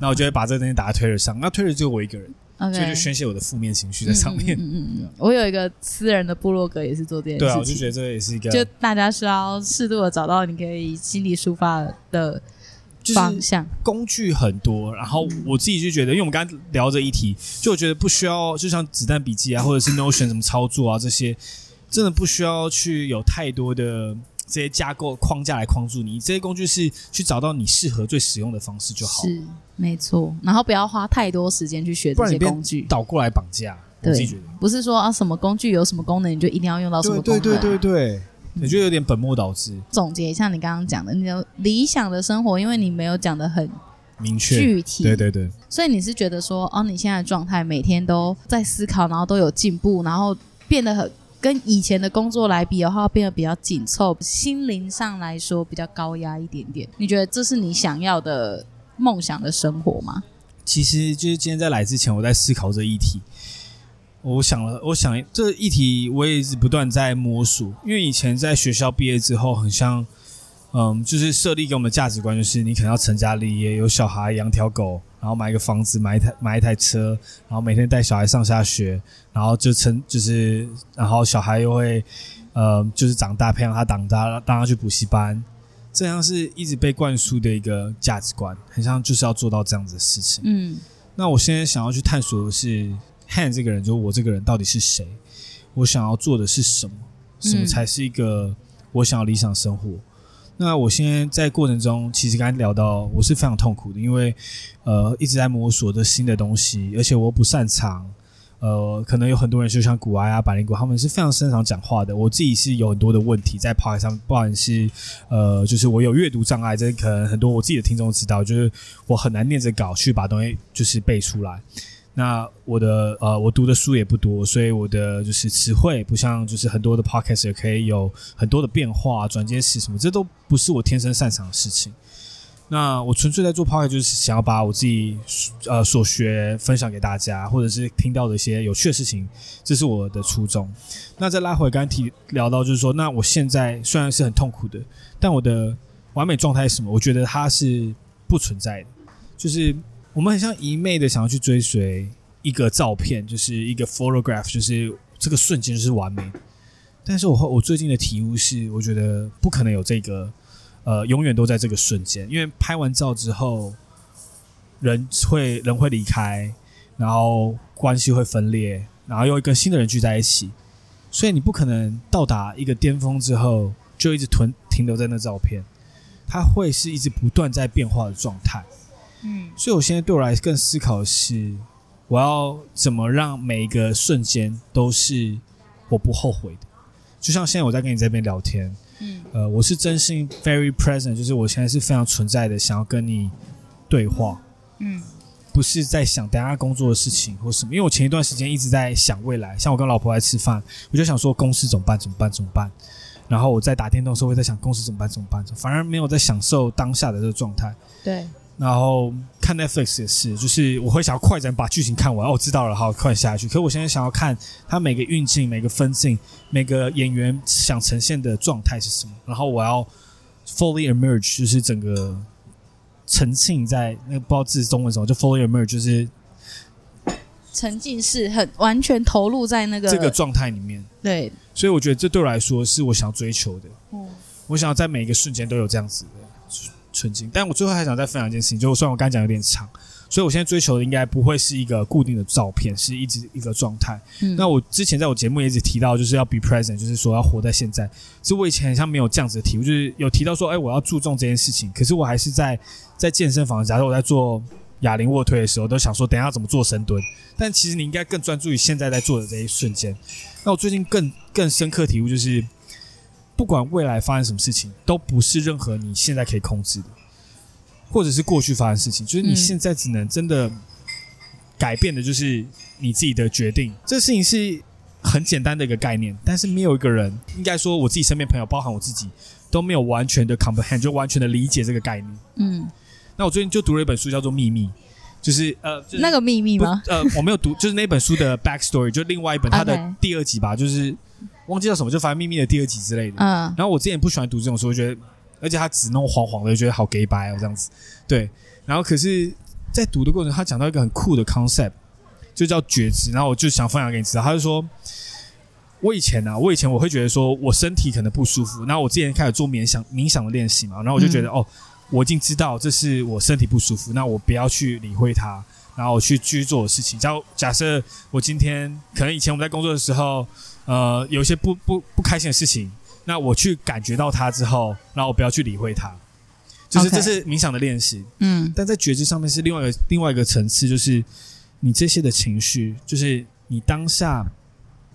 Speaker 2: 那我就会把这个东西打在推特上，那推特只有我一个人。Okay. 所以就宣泄我的负面情绪在上面。嗯嗯嗯，
Speaker 1: 我有一个私人的部落格，也是做这件事情。
Speaker 2: 对啊，我就觉得这个也是一个。
Speaker 1: 就大家需要适度的找到你可以心理抒发的方向。
Speaker 2: 工具很多，然后我自己就觉得，因为我们刚刚聊这一题，就我觉得不需要，就像子弹笔记啊，或者是 Notion 怎么操作啊这些，真的不需要去有太多的。这些架构框架来框住你，这些工具是去找到你适合最实用的方式就好。
Speaker 1: 是，没错。然后不要花太多时间去学这些工具，
Speaker 2: 倒过来绑架。对，
Speaker 1: 不是说啊，什么工具有什么功能，你就一定要用到什么功能。
Speaker 2: 对对对对对，我觉得有点本末倒置。
Speaker 1: 总结一下你刚刚讲的，你的理想的生活，因为你没有讲的很
Speaker 2: 明确
Speaker 1: 具体。
Speaker 2: 对对对。
Speaker 1: 所以你是觉得说，哦，你现在的状态每天都在思考，然后都有进步，然后变得很。跟以前的工作来比的话，变得比较紧凑，心灵上来说比较高压一点点。你觉得这是你想要的梦想的生活吗？
Speaker 2: 其实就是今天在来之前，我在思考这议题。我想了，我想这议题我也是不断在摸索，因为以前在学校毕业之后，很像，嗯，就是设立给我们的价值观，就是你可能要成家立业，有小孩，养条狗。然后买一个房子，买一台买一台车，然后每天带小孩上下学，然后就成就是，然后小孩又会，呃，就是长大，培养他长大，让他去补习班，这样是一直被灌输的一个价值观，很像就是要做到这样子的事情。嗯，那我现在想要去探索的是，Han 这个人，就是我这个人到底是谁？我想要做的是什么？什么才是一个我想要理想生活？那我现在在过程中，其实刚才聊到，我是非常痛苦的，因为呃一直在摸索着新的东西，而且我不擅长，呃，可能有很多人就像古埃啊、百灵果，他们是非常擅长讲话的。我自己是有很多的问题在 Podcast 上，不管是呃，就是我有阅读障碍，这可能很多我自己的听众知道，就是我很难念着稿去把东西就是背出来。那我的呃，我读的书也不多，所以我的就是词汇不像就是很多的 podcast 也可以有很多的变化，转接词什么，这都不是我天生擅长的事情。那我纯粹在做 podcast 就是想要把我自己呃所学分享给大家，或者是听到的一些有趣的事情，这是我的初衷。那再拉回刚刚提聊到，就是说，那我现在虽然是很痛苦的，但我的完美状态是什么？我觉得它是不存在的，就是。我们很像一昧的想要去追随一个照片，就是一个 photograph，就是这个瞬间就是完美。但是我我最近的体悟是，我觉得不可能有这个，呃，永远都在这个瞬间，因为拍完照之后，人会人会离开，然后关系会分裂，然后又跟新的人聚在一起，所以你不可能到达一个巅峰之后就一直停停留在那照片，它会是一直不断在变化的状态。嗯，所以我现在对我来更思考的是，我要怎么让每一个瞬间都是我不后悔的。就像现在我在跟你这边聊天，嗯，呃，我是真心 very present，就是我现在是非常存在的，想要跟你对话，嗯，不是在想等下工作的事情或什么。因为我前一段时间一直在想未来，像我跟老婆来吃饭，我就想说公司怎么办？怎么办？怎么办？然后我在打电动的时候会在想公司怎么办？怎么办？反而没有在享受当下的这个状态。
Speaker 1: 对。
Speaker 2: 然后看 Netflix 也是，就是我会想要快点把剧情看完。哦，我知道了，好，快下去。可是我现在想要看它每个运镜、每个分镜、每个演员想呈现的状态是什么，然后我要 fully emerge，就是整个沉浸在那个不知道字中文什么，就 fully emerge，就是
Speaker 1: 沉浸式，很完全投入在那个
Speaker 2: 这个状态里面。
Speaker 1: 对，
Speaker 2: 所以我觉得这对我来说是我想要追求的。嗯，我想要在每一个瞬间都有这样子的。纯净，但我最后还想再分享一件事情，就虽然我刚才讲有点长，所以我现在追求的应该不会是一个固定的照片，是一直一个状态。嗯，那我之前在我节目也一直提到，就是要 be present，就是说要活在现在。其实我以前好像没有这样子的体悟，就是有提到说，哎，我要注重这件事情。可是我还是在在健身房，假如我在做哑铃卧推的时候，都想说等一下怎么做深蹲。但其实你应该更专注于现在在做的这一瞬间。那我最近更更深刻体悟就是。不管未来发生什么事情，都不是任何你现在可以控制的，或者是过去发生的事情，就是你现在只能真的改变的，就是你自己的决定。这事情是很简单的一个概念，但是没有一个人，应该说我自己身边朋友，包含我自己，都没有完全的 comprehend，就完全的理解这个概念。嗯，那我最近就读了一本书，叫做《秘密》，就是呃，就是、
Speaker 1: 那个秘密吗？
Speaker 2: 呃，我没有读，就是那本书的 backstory，就另外一本它的 (laughs) 第二集吧，就是。忘记叫什么，就反正秘密的第二集之类的。嗯，然后我之前不喜欢读这种书，我觉得，而且它纸弄黄黄的，就觉得好假掰哦，这样子。对，然后可是，在读的过程，他讲到一个很酷的 concept，就叫觉知。然后我就想分享给你知道，他就说，我以前啊，我以前我会觉得说我身体可能不舒服，然后我之前开始做冥想冥想的练习嘛，然后我就觉得、嗯、哦，我已经知道这是我身体不舒服，那我不要去理会它，然后我去继续做的事情。假如假设我今天可能以前我们在工作的时候。呃，有一些不不不开心的事情，那我去感觉到它之后，然后我不要去理会它，就是这是冥想的练习。嗯，但在觉知上面是另外一个另外一个层次，就是你这些的情绪，就是你当下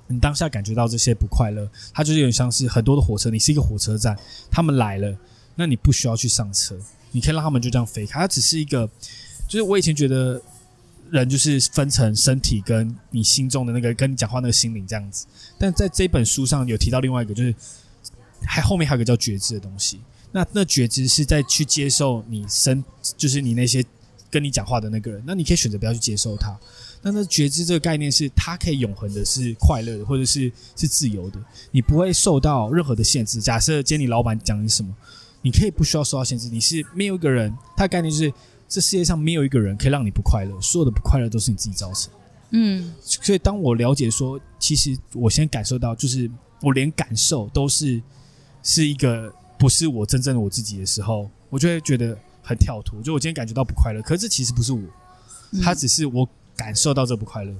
Speaker 2: 你当下感觉到这些不快乐，它就是有点像是很多的火车，你是一个火车站，他们来了，那你不需要去上车，你可以让他们就这样飞开，它只是一个，就是我以前觉得。人就是分成身体跟你心中的那个跟你讲话那个心灵这样子，但在这本书上有提到另外一个，就是还后面还有个叫觉知的东西。那那觉知是在去接受你身，就是你那些跟你讲话的那个人，那你可以选择不要去接受他。那那觉知这个概念是，它可以永恒的，是快乐的，或者是是自由的，你不会受到任何的限制。假设今天你老板讲你什么，你可以不需要受到限制。你是没有一个人，他概念就是。这世界上没有一个人可以让你不快乐，所有的不快乐都是你自己造成。嗯，所以当我了解说，其实我先感受到，就是我连感受都是是一个不是我真正的我自己的时候，我就会觉得很跳脱。就我今天感觉到不快乐，可是这其实不是我，他只是我感受到这不快乐。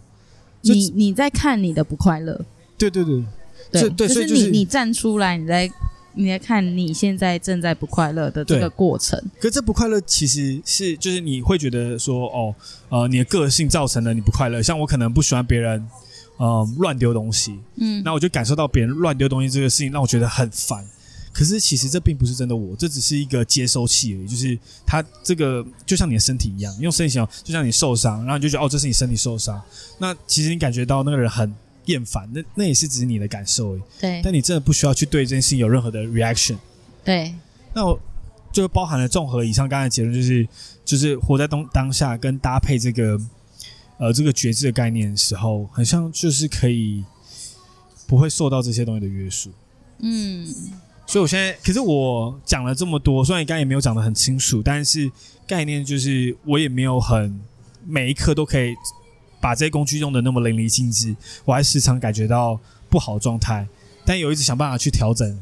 Speaker 1: 你你在看你的不快乐？
Speaker 2: 对对对，
Speaker 1: 对，对，所以就是你你站出来，你在。你来看你现在正在不快乐的这个过程，
Speaker 2: 可是这不快乐其实是就是你会觉得说哦，呃，你的个性造成了你不快乐。像我可能不喜欢别人，呃，乱丢东西，嗯，那我就感受到别人乱丢东西这个事情让我觉得很烦。可是其实这并不是真的我，这只是一个接收器而已。就是它这个就像你的身体一样，用身体形容，就像你受伤，然后你就觉得哦，这是你身体受伤。那其实你感觉到那个人很。厌烦，那那也是只是你的感受而已。
Speaker 1: 对，
Speaker 2: 但你真的不需要去对这件事情有任何的 reaction。
Speaker 1: 对，
Speaker 2: 那我就包含了综合以上刚才结论，就是就是活在当当下，跟搭配这个呃这个觉知的概念的时候，很像就是可以不会受到这些东西的约束。嗯，所以我现在，可是我讲了这么多，虽然你刚才也没有讲得很清楚，但是概念就是我也没有很每一刻都可以。把这些工具用的那么淋漓尽致，我还时常感觉到不好的状态，但有一直想办法去调整，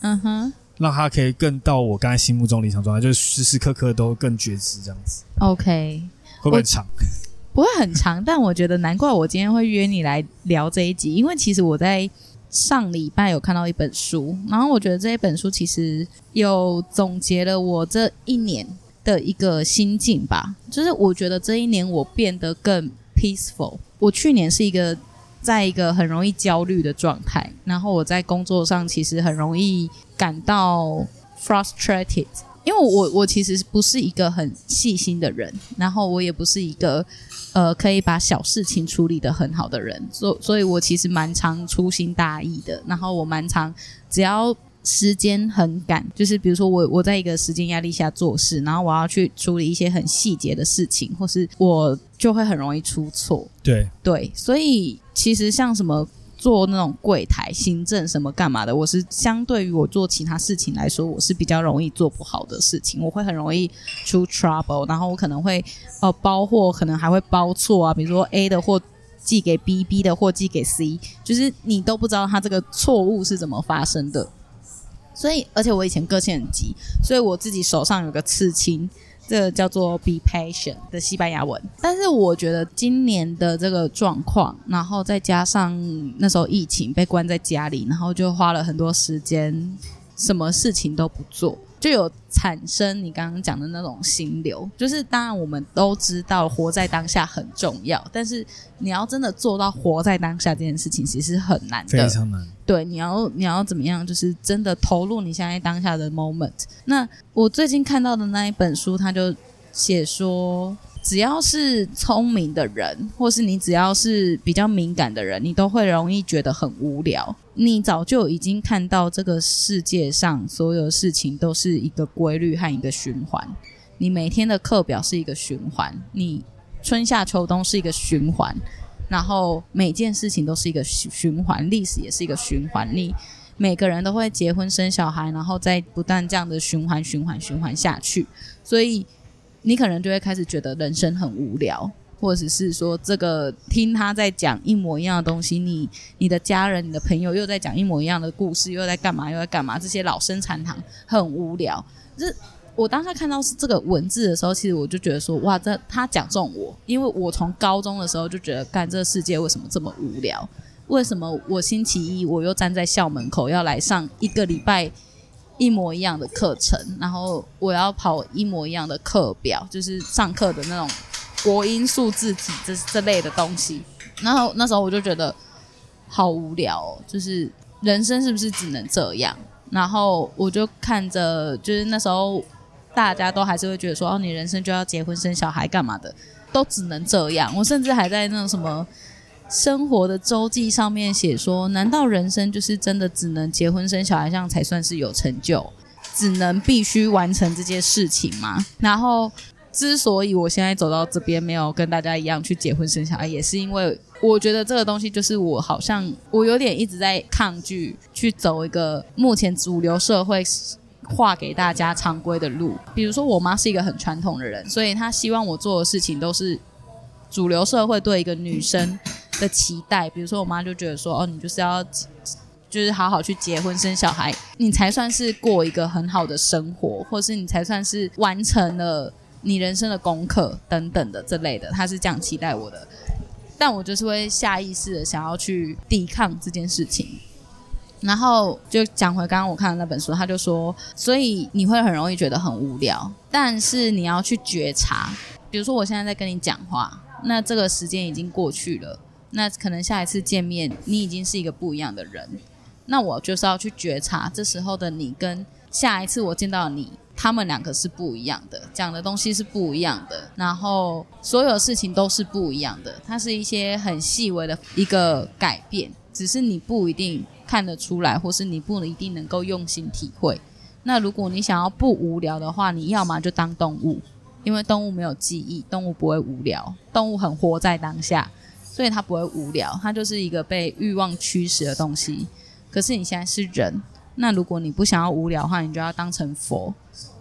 Speaker 2: 嗯哼，让它可以更到我刚才心目中理想状态，就是时时刻刻都更觉知这样子。
Speaker 1: OK，
Speaker 2: 会不会很长？
Speaker 1: 不会很长，但我觉得难怪我今天会约你来聊这一集，因为其实我在上礼拜有看到一本书，然后我觉得这一本书其实有总结了我这一年的一个心境吧，就是我觉得这一年我变得更。peaceful。我去年是一个在一个很容易焦虑的状态，然后我在工作上其实很容易感到 frustrated，因为我我其实不是一个很细心的人，然后我也不是一个呃可以把小事情处理得很好的人，所所以我其实蛮常粗心大意的，然后我蛮常只要时间很赶，就是比如说我我在一个时间压力下做事，然后我要去处理一些很细节的事情，或是我就会很容易出错。
Speaker 2: 对
Speaker 1: 对，所以其实像什么做那种柜台、行政什么干嘛的，我是相对于我做其他事情来说，我是比较容易做不好的事情，我会很容易出 trouble，然后我可能会呃包货，可能还会包错啊，比如说 A 的货。寄给 B，B 的货寄给 C，就是你都不知道他这个错误是怎么发生的。所以，而且我以前个性很急，所以我自己手上有个刺青，这个叫做 “Be Patient” 的西班牙文。但是我觉得今年的这个状况，然后再加上那时候疫情被关在家里，然后就花了很多时间，什么事情都不做。就有产生你刚刚讲的那种心流，就是当然我们都知道活在当下很重要，但是你要真的做到活在当下这件事情，其实很难的，
Speaker 2: 非常难。
Speaker 1: 对，你要你要怎么样，就是真的投入你现在当下的 moment。那我最近看到的那一本书，他就写说。只要是聪明的人，或是你只要是比较敏感的人，你都会容易觉得很无聊。你早就已经看到这个世界上所有事情都是一个规律和一个循环。你每天的课表是一个循环，你春夏秋冬是一个循环，然后每件事情都是一个循环，历史也是一个循环。你每个人都会结婚生小孩，然后再不断这样的循环、循环、循环下去，所以。你可能就会开始觉得人生很无聊，或者是说这个听他在讲一模一样的东西，你你的家人、你的朋友又在讲一模一样的故事，又在干嘛又在干嘛？这些老生常谈很无聊。这我当下看到是这个文字的时候，其实我就觉得说，哇，这他讲中我，因为我从高中的时候就觉得，干这个世界为什么这么无聊？为什么我星期一我又站在校门口要来上一个礼拜？一模一样的课程，然后我要跑一模一样的课表，就是上课的那种国英数字体这这类的东西。然后那时候我就觉得好无聊哦，就是人生是不是只能这样？然后我就看着，就是那时候大家都还是会觉得说，哦，你人生就要结婚生小孩干嘛的，都只能这样。我甚至还在那种什么。生活的周记上面写说：“难道人生就是真的只能结婚生小孩这样才算是有成就？只能必须完成这件事情吗？”然后，之所以我现在走到这边，没有跟大家一样去结婚生小孩，也是因为我觉得这个东西就是我好像我有点一直在抗拒去走一个目前主流社会画给大家常规的路。比如说，我妈是一个很传统的人，所以她希望我做的事情都是主流社会对一个女生。的期待，比如说我妈就觉得说，哦，你就是要，就是好好去结婚生小孩，你才算是过一个很好的生活，或是你才算是完成了你人生的功课等等的这类的，她是这样期待我的，但我就是会下意识的想要去抵抗这件事情，然后就讲回刚刚我看的那本书，他就说，所以你会很容易觉得很无聊，但是你要去觉察，比如说我现在在跟你讲话，那这个时间已经过去了。那可能下一次见面，你已经是一个不一样的人。那我就是要去觉察，这时候的你跟下一次我见到你，他们两个是不一样的，讲的东西是不一样的，然后所有事情都是不一样的。它是一些很细微的一个改变，只是你不一定看得出来，或是你不一定能够用心体会。那如果你想要不无聊的话，你要么就当动物，因为动物没有记忆，动物不会无聊，动物很活在当下。所以它不会无聊，它就是一个被欲望驱使的东西。可是你现在是人，那如果你不想要无聊的话，你就要当成佛，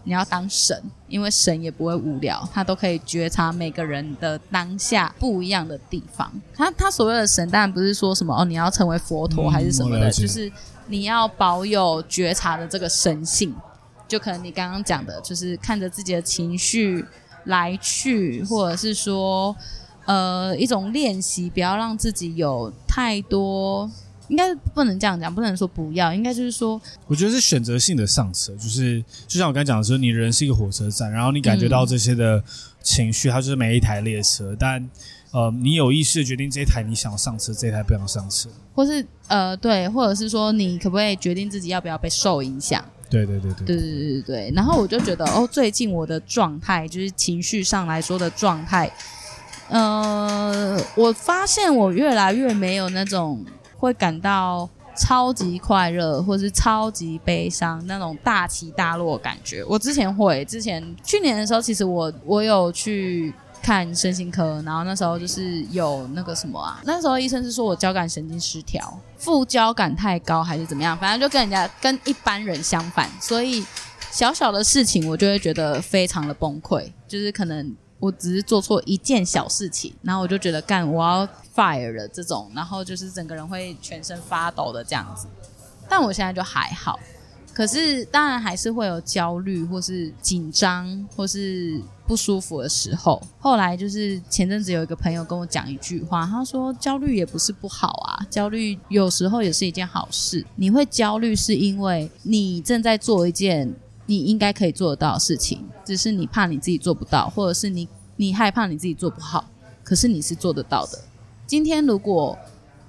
Speaker 1: 你要当神，因为神也不会无聊，他都可以觉察每个人的当下不一样的地方。他他所谓的神，当然不是说什么哦，你要成为佛陀还是什么的，嗯、就是你要保有觉察的这个神性。就可能你刚刚讲的，就是看着自己的情绪来去，或者是说。呃，一种练习，不要让自己有太多，应该不能这样讲，不能说不要，应该就是说，
Speaker 2: 我觉得是选择性的上车，就是就像我刚才讲的说，你人是一个火车站，然后你感觉到这些的情绪，它就是每一台列车，但呃，你有意识决定这一台你想上车，这一台不想上车，
Speaker 1: 或是呃，对，或者是说你可不可以决定自己要不要被受影响？
Speaker 2: 对对对对
Speaker 1: 对对对对对。然后我就觉得，哦，最近我的状态，就是情绪上来说的状态。呃，我发现我越来越没有那种会感到超级快乐，或是超级悲伤那种大起大落的感觉。我之前会，之前去年的时候，其实我我有去看身心科，然后那时候就是有那个什么啊，那时候医生是说我交感神经失调，副交感太高还是怎么样，反正就跟人家跟一般人相反，所以小小的事情我就会觉得非常的崩溃，就是可能。我只是做错一件小事情，然后我就觉得干我要 fire 了这种，然后就是整个人会全身发抖的这样子。但我现在就还好，可是当然还是会有焦虑或是紧张或是不舒服的时候。后来就是前阵子有一个朋友跟我讲一句话，他说焦虑也不是不好啊，焦虑有时候也是一件好事。你会焦虑是因为你正在做一件。你应该可以做得到的事情，只是你怕你自己做不到，或者是你你害怕你自己做不好，可是你是做得到的。今天如果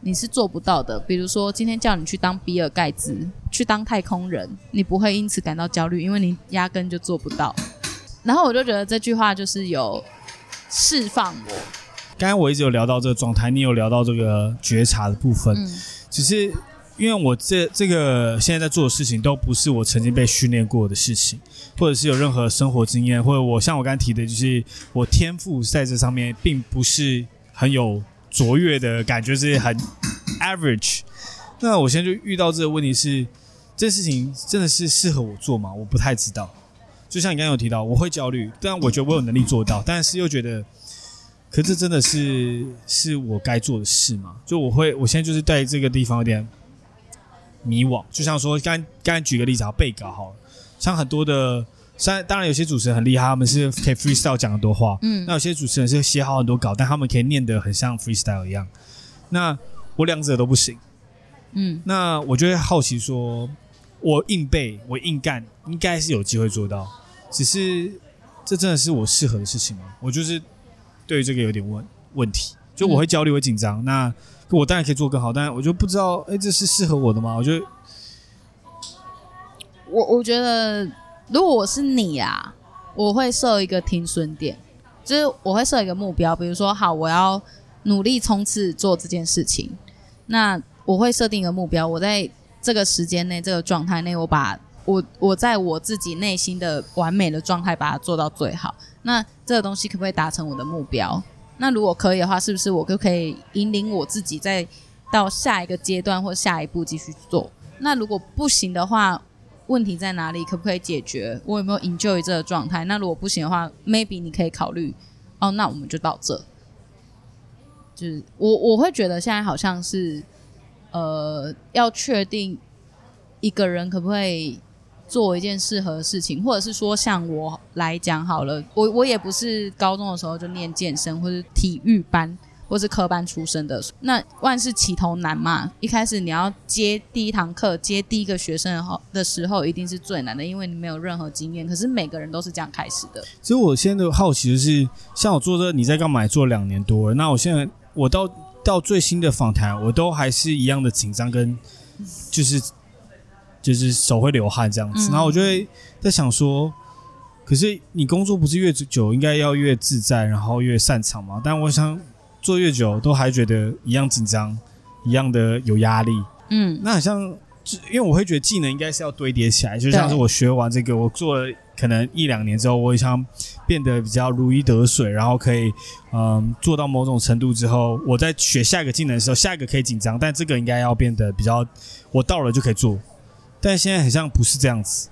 Speaker 1: 你是做不到的，比如说今天叫你去当比尔盖茨，去当太空人，你不会因此感到焦虑，因为你压根就做不到。然后我就觉得这句话就是有释放我。
Speaker 2: 刚才我一直有聊到这个状态，你有聊到这个觉察的部分，只是。因为我这这个现在在做的事情都不是我曾经被训练过的事情，或者是有任何生活经验，或者我像我刚才提的，就是我天赋在这上面并不是很有卓越的感觉，是很 average。那我现在就遇到这个问题是，这事情真的是适合我做吗？我不太知道。就像你刚刚有提到，我会焦虑，但我觉得我有能力做到，但是又觉得，可这真的是是我该做的事吗？就我会，我现在就是在这个地方有点。迷惘，就像说刚刚举个例子啊，背稿好了，像很多的，然当然有些主持人很厉害，他们是可以 freestyle 讲很多话，嗯，那有些主持人是写好很多稿，但他们可以念得很像 freestyle 一样，那我两者都不行，嗯，那我就会好奇说，我硬背，我硬干，应该是有机会做到，只是这真的是我适合的事情吗？我就是对于这个有点问问题，就我会焦虑，会紧张，那。我当然可以做更好，但是我就不知道，哎，这是适合我的吗？我觉得，
Speaker 1: 我我觉得，如果我是你啊，我会设一个停损点，就是我会设一个目标，比如说，好，我要努力冲刺做这件事情。那我会设定一个目标，我在这个时间内、这个状态内，我把我我在我自己内心的完美的状态把它做到最好。那这个东西可不可以达成我的目标？那如果可以的话，是不是我就可以引领我自己再到下一个阶段或下一步继续做？那如果不行的话，问题在哪里？可不可以解决？我有没有 enjoy 这个状态？那如果不行的话，maybe 你可以考虑哦，那我们就到这。就是我我会觉得现在好像是呃，要确定一个人可不可以。做一件适合的事情，或者是说像我来讲好了，我我也不是高中的时候就念健身或者体育班或是科班出身的。那万事起头难嘛，一开始你要接第一堂课，接第一个学生后的时候，一定是最难的，因为你没有任何经验。可是每个人都是这样开始的。
Speaker 2: 所以我现在的好奇的是，像我做这你在干嘛？做两年多了，那我现在我到到最新的访谈，我都还是一样的紧张，跟就是。就是手会流汗这样子，然后我就会在想说，可是你工作不是越久应该要越自在，然后越擅长吗？但我想做越久都还觉得一样紧张，一样的有压力。嗯，那好像因为我会觉得技能应该是要堆叠起来，就像是我学完这个，我做了可能一两年之后，我想变得比较如鱼得水，然后可以嗯做到某种程度之后，我在学下一个技能的时候，下一个可以紧张，但这个应该要变得比较我到了就可以做。但现在好像不是这样子，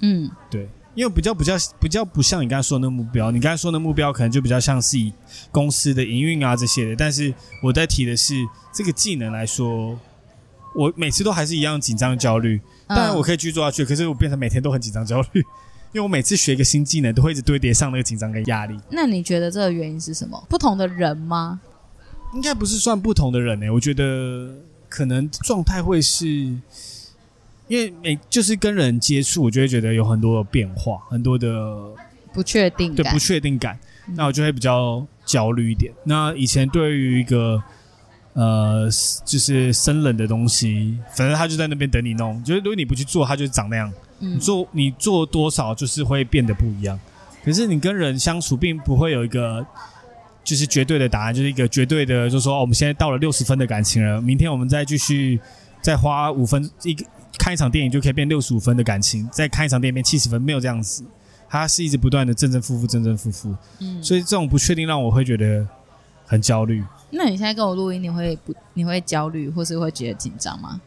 Speaker 2: 嗯，对，因为比较比较比较不像你刚才说的那个目标，你刚才说的目标可能就比较像是以公司的营运啊这些的。但是我在提的是这个技能来说，我每次都还是一样紧张焦虑，当然我可以继续做下去，可是我变成每天都很紧张焦虑，因为我每次学一个新技能都会一直堆叠上那个紧张跟压力。
Speaker 1: 那你觉得这个原因是什么？不同的人吗？
Speaker 2: 应该不是算不同的人呢、欸，我觉得可能状态会是。因为每就是跟人接触，我就会觉得有很多的变化，很多的
Speaker 1: 不确定，
Speaker 2: 对不确定感，那我就会比较焦虑一点。那以前对于一个呃，就是生冷的东西，反正他就在那边等你弄，就是如果你不去做，它就长那样。你做你做多少，就是会变得不一样。可是你跟人相处，并不会有一个就是绝对的答案，就是一个绝对的，就是说，哦，我们现在到了六十分的感情了，明天我们再继续。再花五分一个看一场电影就可以变六十五分的感情，再看一场电影变七十分，没有这样子，它是一直不断的正正负负正正负负，嗯，所以这种不确定让我会觉得很焦虑。
Speaker 1: 那你现在跟我录音，你会不你会焦虑，或是会觉得紧张吗？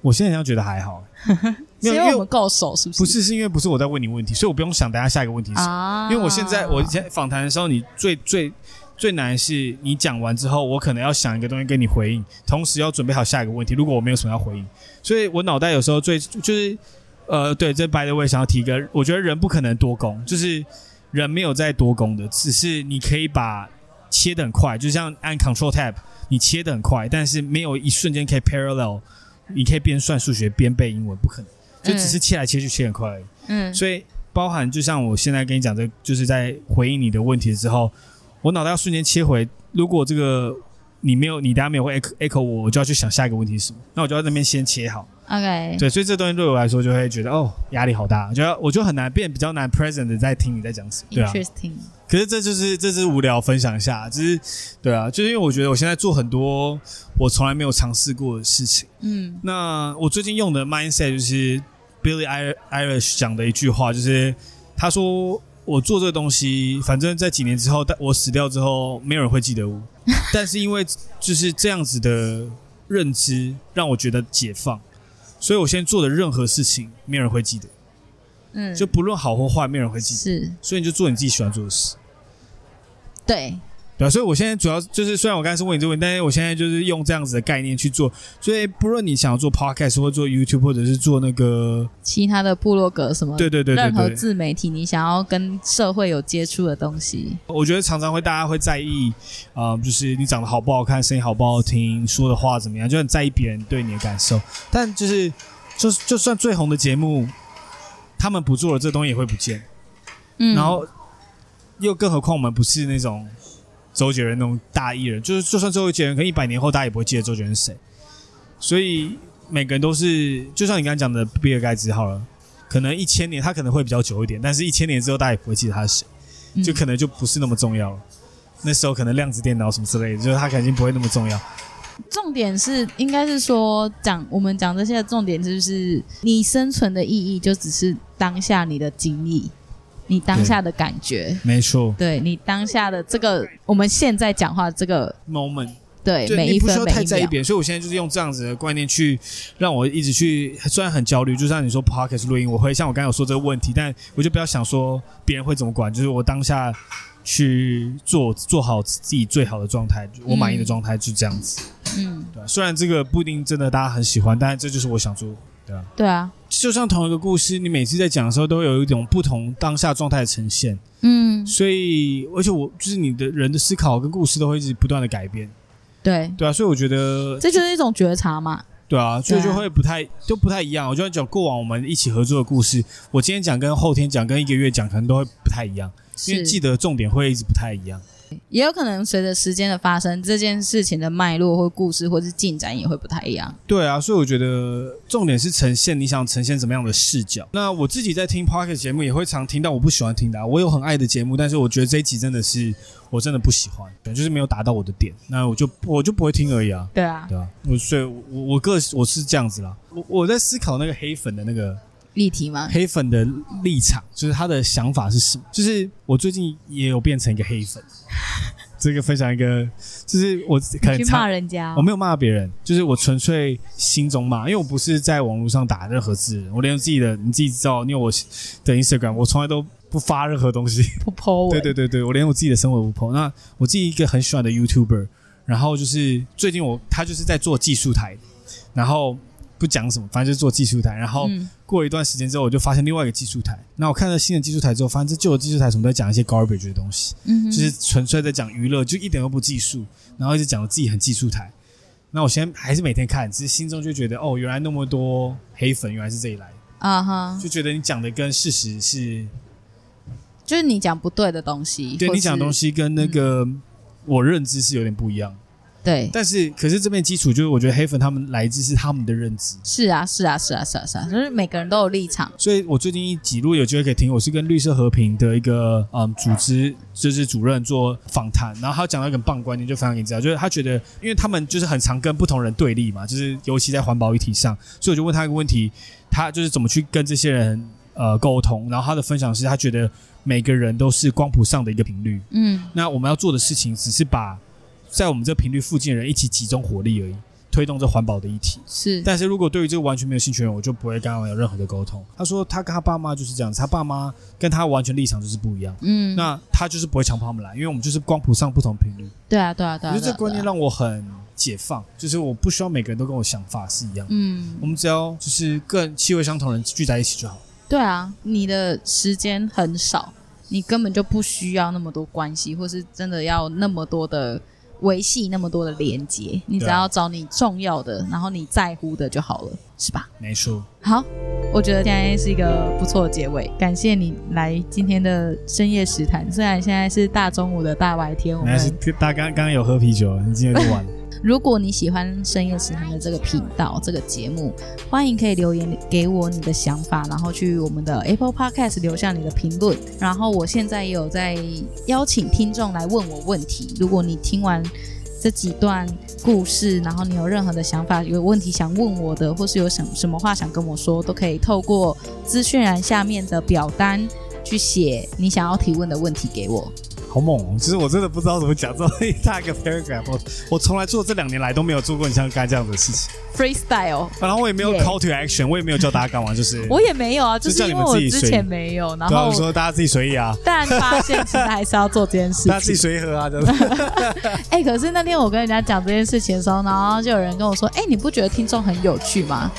Speaker 2: 我现在要觉得还好，(laughs) 没有
Speaker 1: 因为我们够熟，是不是？
Speaker 2: 不是，是因为不是我在问你问题，所以我不用想等下下一个问题是什么。啊、因为我现在我现在访谈的时候，你最最最难是你讲完之后，我可能要想一个东西跟你回应，同时要准备好下一个问题。如果我没有什么要回应，所以我脑袋有时候最就是呃，对，这 by the way 想要提个，我觉得人不可能多工，就是人没有在多工的，只是你可以把切的很快，就像按 Control Tab，你切的很快，但是没有一瞬间可以 parallel。你可以边算数学边背英文，不可能，就只是切来切去切很快而已。嗯，所以包含就像我现在跟你讲，这就是在回应你的问题的时候，我脑袋要瞬间切回。如果这个你没有，你等下没有 echo echo 我，我就要去想下一个问题是什么。那我就在那边先切好。
Speaker 1: OK。
Speaker 2: 对，所以这东西对我来说就会觉得哦，压力好大，我觉得我就很难变比较难 present 的在听你在讲什么。对啊。
Speaker 1: Interesting。
Speaker 2: 可是这就是这是无聊分享一下，就是对啊，就是因为我觉得我现在做很多我从来没有尝试过的事情。嗯，那我最近用的 mindset 就是 Billie Eilish 讲的一句话，就是他说我做这个东西，反正在几年之后，但我死掉之后，没有人会记得我。(laughs) 但是因为就是这样子的认知，让我觉得解放，所以我现在做的任何事情，没有人会记得。嗯，就不论好或坏，没有人会记得。是，所以你就做你自己喜欢做的事。
Speaker 1: 对，
Speaker 2: 对啊，所以我现在主要就是，虽然我刚才是问你这个问题，但是我现在就是用这样子的概念去做。所以不论你想要做 podcast 或做 YouTube，或者是做那个
Speaker 1: 其他的部落格什么，
Speaker 2: 对对对，对，对，
Speaker 1: 任何自媒体，你想要跟社会有接触的东西，
Speaker 2: 我觉得常常会大家会在意，啊、呃，就是你长得好不好看，声音好不好听，说的话怎么样，就很在意别人对你的感受。但就是，就就算最红的节目，他们不做了，这东西也会不见。嗯，然后。又更何况我们不是那种周杰伦那种大艺人，就是就算周杰伦可能一百年后大家也不会记得周杰伦是谁，所以每个人都是，就像你刚刚讲的比尔盖茨好了，可能一千年他可能会比较久一点，但是一千年之后大家也不会记得他是谁，就可能就不是那么重要了。那时候可能量子电脑什么之类的，就是他肯定不会那么重要。
Speaker 1: 重点是应该是说讲我们讲这些的重点就是你生存的意义就只是当下你的经历。你当下的感觉，
Speaker 2: 没错，
Speaker 1: 对你当下的这个，我们现在讲话这个
Speaker 2: moment，
Speaker 1: 对，每一分每一秒，不需要太在意别人，
Speaker 2: 所以我现在就是用这样子的观念去让我一直去，虽然很焦虑，就像你说 podcast 录音，我会像我刚才有说这个问题，但我就不要想说别人会怎么管，就是我当下去做做好自己最好的状态，我满意的状态就这样子，嗯，对，虽然这个不一定真的大家很喜欢，但是这就是我想做。对啊，
Speaker 1: 对啊，
Speaker 2: 就像同一个故事，你每次在讲的时候，都会有一种不同当下状态的呈现。嗯，所以而且我就是你的人的思考跟故事都会一直不断的改变。
Speaker 1: 对，
Speaker 2: 对啊，所以我觉得
Speaker 1: 这就是一种觉察嘛。
Speaker 2: 对啊，所以就会不太都不太一样。我就讲过往我们一起合作的故事，我今天讲跟后天讲跟一个月讲可能都会不太一样，因为记得重点会一直不太一样。
Speaker 1: 也有可能随着时间的发生，这件事情的脉络或故事或是进展也会不太一样。
Speaker 2: 对啊，所以我觉得重点是呈现你想呈现什么样的视角。那我自己在听 Podcast 节目也会常听到我不喜欢听的啊，我有很爱的节目，但是我觉得这一集真的是我真的不喜欢，就是没有达到我的点，那我就我就不会听而已啊。
Speaker 1: 对啊，
Speaker 2: 对啊，我所以我我个我是这样子啦。我我在思考那个黑粉的那个。
Speaker 1: 立体吗？
Speaker 2: 黑粉的立场就是他的想法是什么？就是我最近也有变成一个黑粉，这个分享一个，就是我可能
Speaker 1: 去骂人家，
Speaker 2: 我没有骂别人，就是我纯粹心中骂，因为我不是在网络上打任何字，我连自己的你自己知道，因为我的 Instagram，我从来都不发任何东西，
Speaker 1: 不 po。
Speaker 2: 对对对对，我连我自己的生活不 po。那我自己一个很喜欢的 YouTuber，然后就是最近我他就是在做技术台，然后。不讲什么，反正就是做技术台。然后过了一段时间之后，我就发现另外一个技术台。那我看到新的技术台之后，发现这旧的技术台什么都在讲一些 garbage 的东西，嗯、就是纯粹在讲娱乐，就一点都不技术。然后一直讲自己很技术台。那我现在还是每天看，只是心中就觉得，哦，原来那么多黑粉，原来是这里来的啊哈，就觉得你讲的跟事实是，
Speaker 1: 就是你讲不对的东西，
Speaker 2: 对你讲的东西跟那个我认知是有点不一样。
Speaker 1: 对，
Speaker 2: 但是可是这边基础就是，我觉得黑粉他们来自是他们的认知。
Speaker 1: 是啊，是啊，是啊，是啊，是啊，就是每个人都有立场。
Speaker 2: 所以我最近一集如果有机会可以听，我是跟绿色和平的一个嗯组织就是主任做访谈，然后他讲到一个很棒观念，就分享给你知道，就是他觉得，因为他们就是很常跟不同人对立嘛，就是尤其在环保议题上，所以我就问他一个问题，他就是怎么去跟这些人呃沟通，然后他的分享是他觉得每个人都是光谱上的一个频率，嗯，那我们要做的事情只是把。在我们这个频率附近的人一起集中火力而已，推动这环保的议题。
Speaker 1: 是，
Speaker 2: 但是如果对于这个完全没有兴趣的人，我就不会跟他们有任何的沟通。他说他跟他爸妈就是这样子，他爸妈跟他完全立场就是不一样。嗯，那他就是不会强迫他们来，因为我们就是光谱上不同频率。
Speaker 1: 对啊，对啊，对啊。
Speaker 2: 我觉得这观念让我很解放，就是我不需要每个人都跟我想法是一样。嗯，我们只要就是跟气味相同的人聚在一起就好。
Speaker 1: 对啊，你的时间很少，你根本就不需要那么多关系，或是真的要那么多的。维系那么多的连接，你只要找你重要的，然后你在乎的就好了，是吧？
Speaker 2: 没错。
Speaker 1: 好，我觉得现在是一个不错的结尾。感谢你来今天的深夜食谈，虽然现在是大中午的大白天，我们
Speaker 2: 大刚刚刚有喝啤酒，你今天就晚了。
Speaker 1: 如果你喜欢深夜食堂的这个频道、这个节目，欢迎可以留言给我你的想法，然后去我们的 Apple Podcast 留下你的评论。然后我现在也有在邀请听众来问我问题。如果你听完这几段故事，然后你有任何的想法、有问题想问我的，或是有什什么话想跟我说，都可以透过资讯栏下面的表单去写你想要提问的问题给我。
Speaker 2: 好猛哦！其实我真的不知道怎么讲这么一大个 paragraph，我我从来做这两年来都没有做过你像刚才这样子的事情。
Speaker 1: Freestyle，
Speaker 2: 然后我也没有 call to action，我也没有叫大家干嘛，就是
Speaker 1: 我也没有啊，就是因为我之前没有，然后
Speaker 2: 说大家自己随意啊。
Speaker 1: 但发现其实还是要做这件事情，
Speaker 2: 大家自己随意喝啊，就是。(laughs)
Speaker 1: 哎，可是那天我跟人家讲这件事情的时候，然后就有人跟我说：“哎，你不觉得听众很有趣吗？”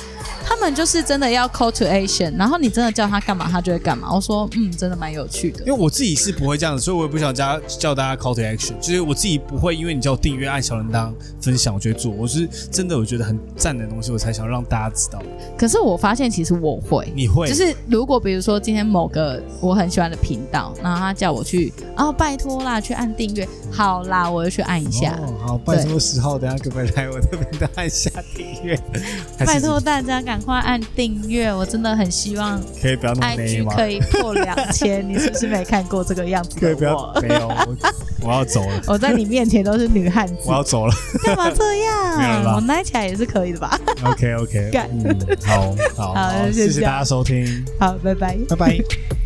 Speaker 1: 就是真的要 call to action，然后你真的叫他干嘛，他就会干嘛。我说，嗯，真的蛮有趣的。
Speaker 2: 因为我自己是不会这样子，所以我也不想加叫大家 call to action。就是我自己不会，因为你叫我订阅、按小铃铛、分享，我就会做。我是真的，我觉得很赞的东西，我才想让大家知道。
Speaker 1: 可是我发现，其实我会，
Speaker 2: 你会，
Speaker 1: 就是如果比如说今天某个我很喜欢的频道，然后他叫我去，哦，拜托啦，去按订阅，好啦，我就去按一下。
Speaker 2: 哦，好，拜托十号，等下可不可以来我这边的按下订阅？
Speaker 1: 拜托大家赶快按订。阅，我真的很希望
Speaker 2: 可以不要那么
Speaker 1: IG 可以破两千。你是不是没看过这个样子？
Speaker 2: 可以不要，没有我，我要走了。(laughs)
Speaker 1: 我在你面前都是女汉子，
Speaker 2: 我要走了。
Speaker 1: 干嘛这样？我奶起来也是可以的吧
Speaker 2: ？OK OK，嗯，好好好，谢谢大家收听，
Speaker 1: 好，拜拜，
Speaker 2: 拜拜。